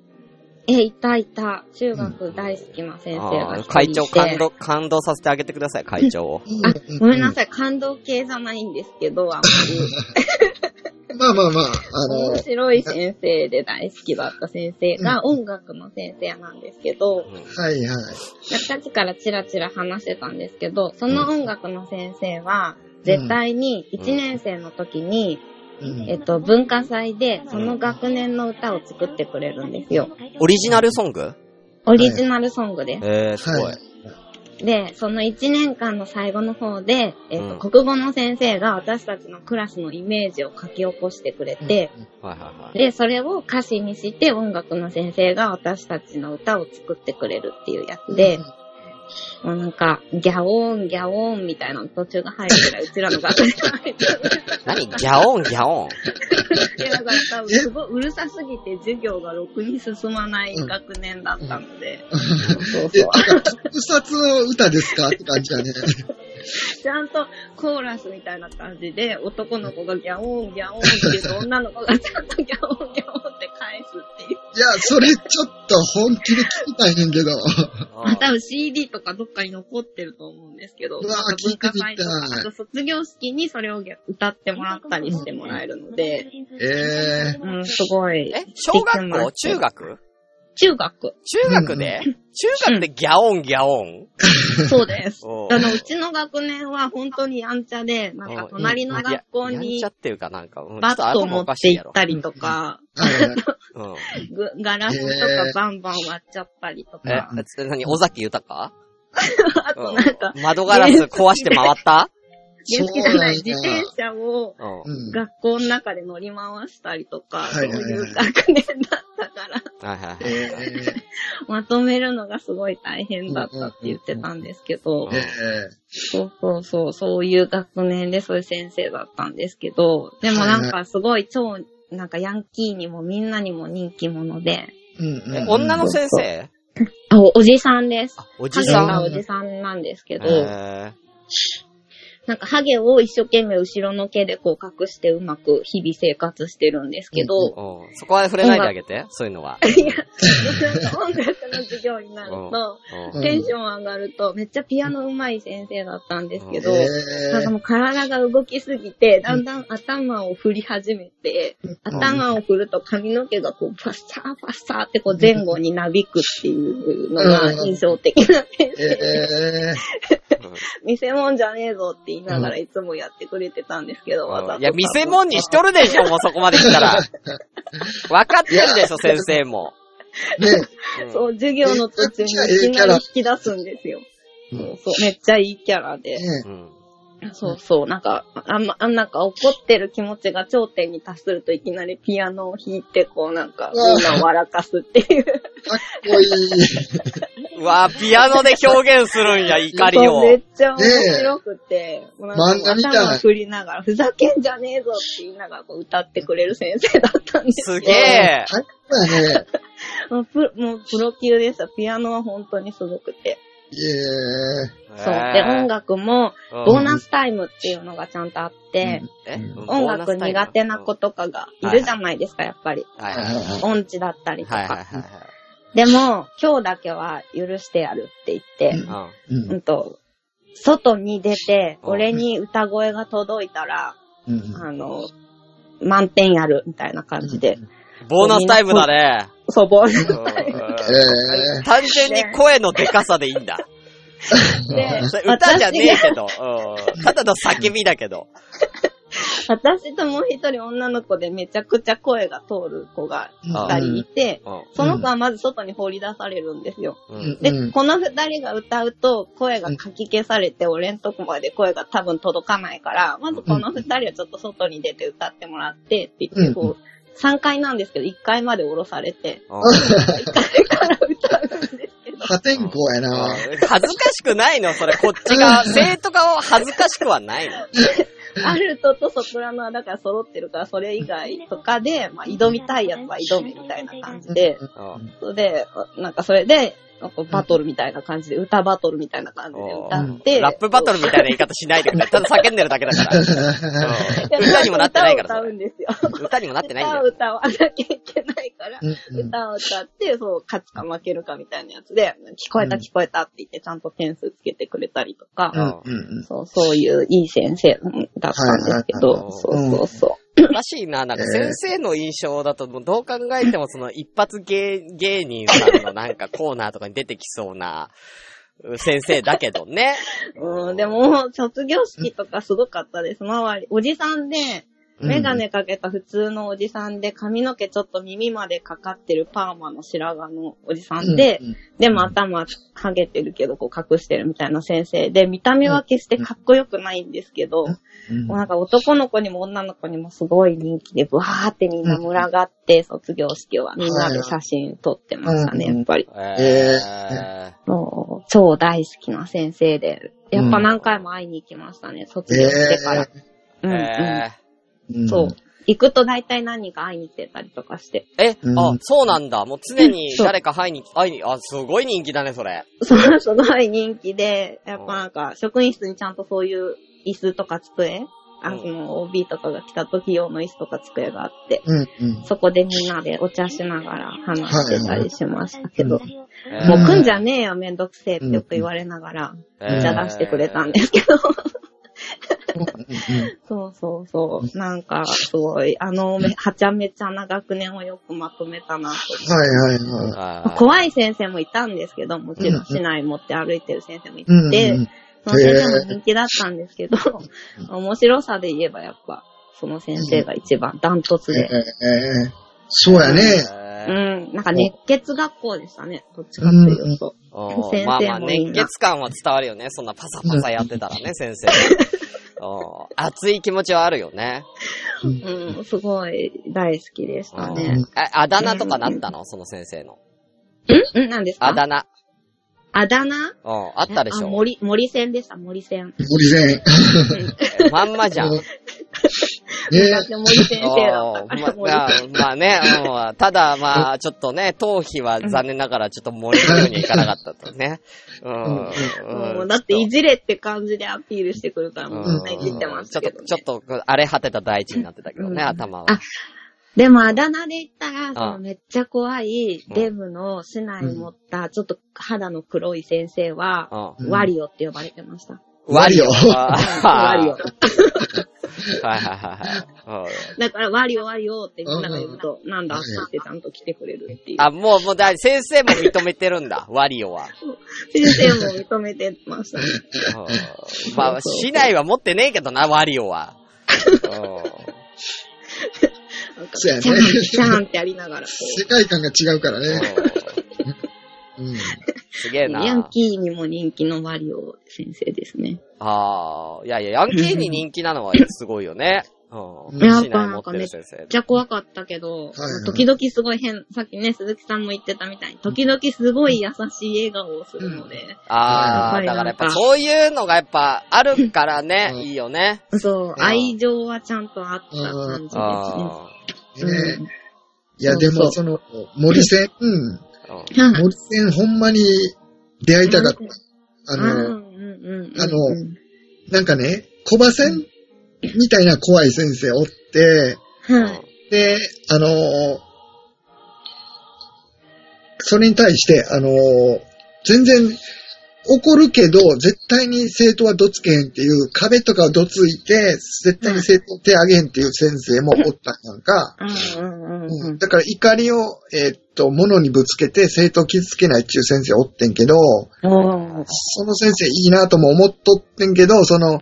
え、いたいた。中学大好きな先生があー一人いて会長感動、感動させてあげてください、会長を。あ、ごめんなさい。感動系じゃないんですけど、あんまり。まあまあまあ、あの面、白い先生で大好きだった先生が音楽の先生なんですけど、はいはい。さっきからチラチラ話してたんですけど、その音楽の先生は、絶対に1年生の時に、うんえっと、文化祭でその学年の歌を作ってくれるんですよ。オリジナルソング？オリジナルソングです。えー、すごい。はいで、その1年間の最後の方で、えっと、うん国語の先生が私たちのクラスのイメージを書き起こしてくれて、はいはいはい。で、それを歌詞にして音楽の先生が私たちの歌を作ってくれるっていうやつで、もうなんか、ギャオーン、ギャオーンみたいなの途中が入るぐらい、うちらの学年が入ってる。何？ギャオンギャオン。いや、だから多分すごいうるさすぎて授業がろくに進まない学年だったので、そうえ、そう。特撮の歌ですかって感じだね。ちゃんとコーラスみたいな感じで、男の子がギャオーン、ギャオーンって言うと、女の子がちゃんとギャオーン、ギャオーンって返すっていう。いや、それちょっと本気で聞きたいねんけど。あ、多分 CD とかどっかに残ってると思うんですけど、うわーなんか文化祭とか聞いてみたいあと卒業式にそれを歌ってもらったりしてもらえるので、ええうん、すごい。え小学校？中学？中学。中学で？中学でギャオンギャオン？そうです。あの、うちの学年は本当にやんちゃで、なんか隣の学校にやんちゃっていうかなんか、うんバットを持って行ったり。りとか、ガラスとかバンバン割っちゃったりとえか、、つ何？尾崎豊？あとなんか、うん。窓ガラス壊して回った？原付じゃない、自転車を。学校の中で乗り回したりとか、そういう学年だったから、まとめるのがすごい大変だったって言ってたんですけど。そうそうそう、そういう学年でそういう先生だったんですけど、でもなんかすごい超、なんかヤンキーにもみんなにも人気者で、女の先生？あ、おおじさんです。あ、おじさん。がおじさんなんですけど、えなんかハゲを一生懸命後ろの毛でこう隠してうまく日々生活してるんですけど、ーうん。そこは触れないであげて、そういうのは。いや、なんか音楽の授業になると、うん。テンション上がると、めっちゃピアノ上手い先生だったんですけど、えなんかもう体が動きすぎて、だんだん頭を振り始めて、頭を振ると髪の毛がこう、ファッサーファッサーってこう前後になびくっていうのが印象的な先え生。え 見せ物じゃねえぞって言いながらいつもやってくれてたんですけど、わざといや、見せ物にしとるでしょ、もうそこまで来たら。分かってるでしょ、先生も。ねうんそう、授業の途中にいきなり引き出すんですよ。そうそう、めっちゃいいキャラで。ねうんそうそう、なんか、あんま、あんなんか怒ってる気持ちが頂点に達するといきなりピアノを弾いて、こうなんか、みんなを笑かすっていう。かっこいい。うわピアノで表現するんや、怒りそうめっを。ちゃ面白くて、なんか漫画みたい頭振りながら、ふざけんじゃねえぞって言いながらこう歌ってくれる先生だったんですよすげえ。かっこいいね。もうプもうプロ級でした。ピアノは本当にすごくて。いえそう。で、音楽も、ボーナスタイムっていうのがちゃんとあって、え音楽苦手な子とかがいるじゃないですか、やっぱり。はいはいはい。音痴だったりとはいはいか。はい。でも、今日だけは許してやるって言って、はい。うん。うんと、外に出て、うん。俺に歌声が届いたら、うん。あの、満点やるみたいな感じで。うん。ボーナスタイムだね。そう、ボーナスう。んタイム。え単純に声のデカさでいいんだ。でそれ歌じゃねえけど、うん。ただの叫びだけど。私ともう一人女の子でめちゃくちゃ声が通る子が二人いて、うん。その子はまず外に放り出されるんですよ。うん。で、うん。この二人が歌うと声がかき消されて、俺んとこまで声が多分届かないから、まずこの二人はちょっと外に出て歌ってもらってって言って、こう、3階なんですけど、1階まで降ろされて、1階から歌うんですけど、破天荒やな。恥ずかしくないの？それ、こっちが、生徒側は恥ずかしくはないの？アルトとソプラノはだから揃ってるから、それ以外とかで、まあ、挑みたいやつは挑めみたいな感じで、で、なんかそれで、バトルみたいな感じで、歌バトルみたいな感じで歌って、ラップバトルみたいな言い方しないでくれ。ただ叫んでるだけだから。うん。歌にもなってないから、歌を歌うんですよ。歌にもなってないんだ歌をよ。歌わなきゃいけないから、歌を歌って、そう、勝つか負けるかみたいなやつで、聞こえた聞こえたって言ってちゃんと点数つけてくれたりとか、うんうんそう、そういういい先生だったんですけど、そうそうそおらしいな。なんか先生の印象だと、どう考えてもその一発芸、芸人さんのなんかコーナーとかに出てきそうな、先生だけどね。うん、でも、卒業式とかすごかったです。周り。おじさんで、メガネかけた普通のおじさんで、髪の毛ちょっと耳までかかってるパーマの白髪のおじさんで、うんでも頭ハゲてるけど、こう隠してるみたいな先生で、見た目は決してかっこよくないんですけど、うん。もうなんか男の子にも女の子にもすごい人気で、ブワーってみんな群がって、卒業式はみんなで写真撮ってましたね、うんやっぱり。えもう超大好きな先生で、やっぱ何回も会いに行きましたね、卒業してから。うんー、うん。えうん。そう。行くと大体何人か会いに行ってたりとかして。ー、え、うん。あ、そうなんだ。もう常に誰か会いに、会いに、あ、すごい人気だね、それ。そう、すごい人気で、やっぱなんか、職員室にちゃんとそういう椅子とか机、あうん。の、OB とかが来た時用の椅子とか机があって、うんうん。そこでみんなでお茶しながら話してたりしましたけど、えー。もう来んじゃねえよ、めんどくせえってよく言われながら、えーお茶出してくれたんですけど、うんそうそうそう。なんか、すごい、あの、めはちゃめちゃな学年をよくまとめたなとはいはいはい。怖い先生もいたんですけど、もちろん市内持って歩いてる先生もいて、うんうんその先生も人気だったんですけど、面白さで言えばやっぱ、その先生が一番ダントツええで。ええそうやね。うえーん、なんか熱血学校でしたね、どっちかっていうと。おー先生まあまあ、熱血感は伝わるよね。そんなパサパサやってたらね、先生。熱い気持ちはあるよね。うん、すごい大好きでしたね。え、あだ名とかなったの？その先生の。ん？ん何ですか？あだ名。あだ名？うん、あったでしょ。あ森、森線でした、森線。森線。えまんまじゃん。森先生だったから、まあまあね、うん。ただまあ、ちょっとね、頭皮は残念ながらちょっと森のようにいかなかったとね。うん。だっていじれって感じでアピールしてくるから、もういじってましちょっと。ちょっと、荒れ果てた大地になってたけどね、うん。頭は。あでもあだ名で言ったら、そあのめっちゃ怖いデブの市内に持ったちょっと肌の黒い先生は、ワリオって呼ばれてました。ワリオ。ワリオ。はいはいはいはいだからワリオワリオってみんなが呼ぶと、なんだって言ってちゃんと来てくれるっていううん。。あ、もう、もう、だ先生も認めてるんだ、ワリオは。先生も認めてましたね。うんまあ、市内は持ってねえけどな、ワリオは。そうやねシャン、ってやりながらこ世界観が違うからね。うん。すげえう。ヤンな。キーにも人気のワリオ先生ですね。ああ、いやいや、ヤンキーに人気なのはすごいよね。うん。やっぱ市内持ってる先生めっ。ちゃ怖かったけど、はい時々すごい変、さっきね、鈴木さんも言ってたみたいに、時々すごい優しい笑顔をするので、ああ、うんだからやっぱそういうのがやっぱあるからね、うんいいよね。そう、ん愛情はちゃんとあった感じですね。あねうんいや、でも、その、森線、うん。森線ほんまに出会いたかった。あうんの、あのなんかね、小馬線みたいな怖い先生おって、はい。で、あのーそれに対して、あのー全然怒るけど、絶対に生徒はどつけへんっていう壁とかをどついて、絶対に生徒手あげへんっていう先生もおったんやんか。うんうんうんうん。だから怒りを、えーっと、物にぶつけて生徒を傷つけないっていう先生おってんけど、その先生いいなとも思っとってんけど、その、うん。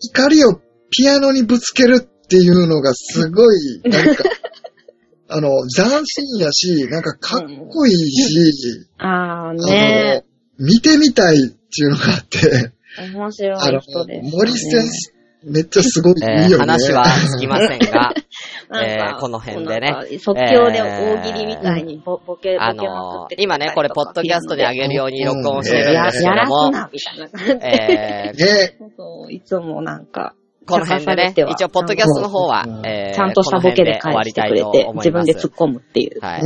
怒りをピアノにぶつけるっていうのがすごい、なんか、あの、斬新やし、なんかかっこいいし、あーあねの、見てみたいっていうのがあって、面白あのい人です、ね。、森先生、めっちゃすごい、えーいいよね。話はつきませんが、なんえかーこの辺でね。即興で大喜利みたいにボボケ、ボケあまくのーってくれたりとか今ね、これ、ポッドキャストに上げるように録音してるんやですけやらどもす、な、みたいな感じで。えーね、そう、いつもなんか、この辺でね、一応、ポッドキャストの方はう、んえーちゃんとしたボケで返してくれて自分で突っ込むっていう。はい。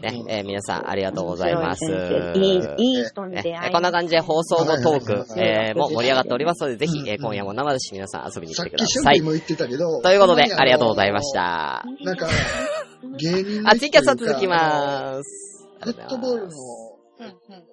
ね、えー皆さんありがとうございます。いいい、いい人にね出会い、こんな感じで放送後トーク、はいえーも盛り上がっておりますので、ぜひ、うんえー今夜も生し皆さん遊びに来さってくださいき春。も言ってたけど。ということで、ありがとうございまし。た。なんか、芸人のあ、ツイキャスは続きまーす。フットボールのうんうん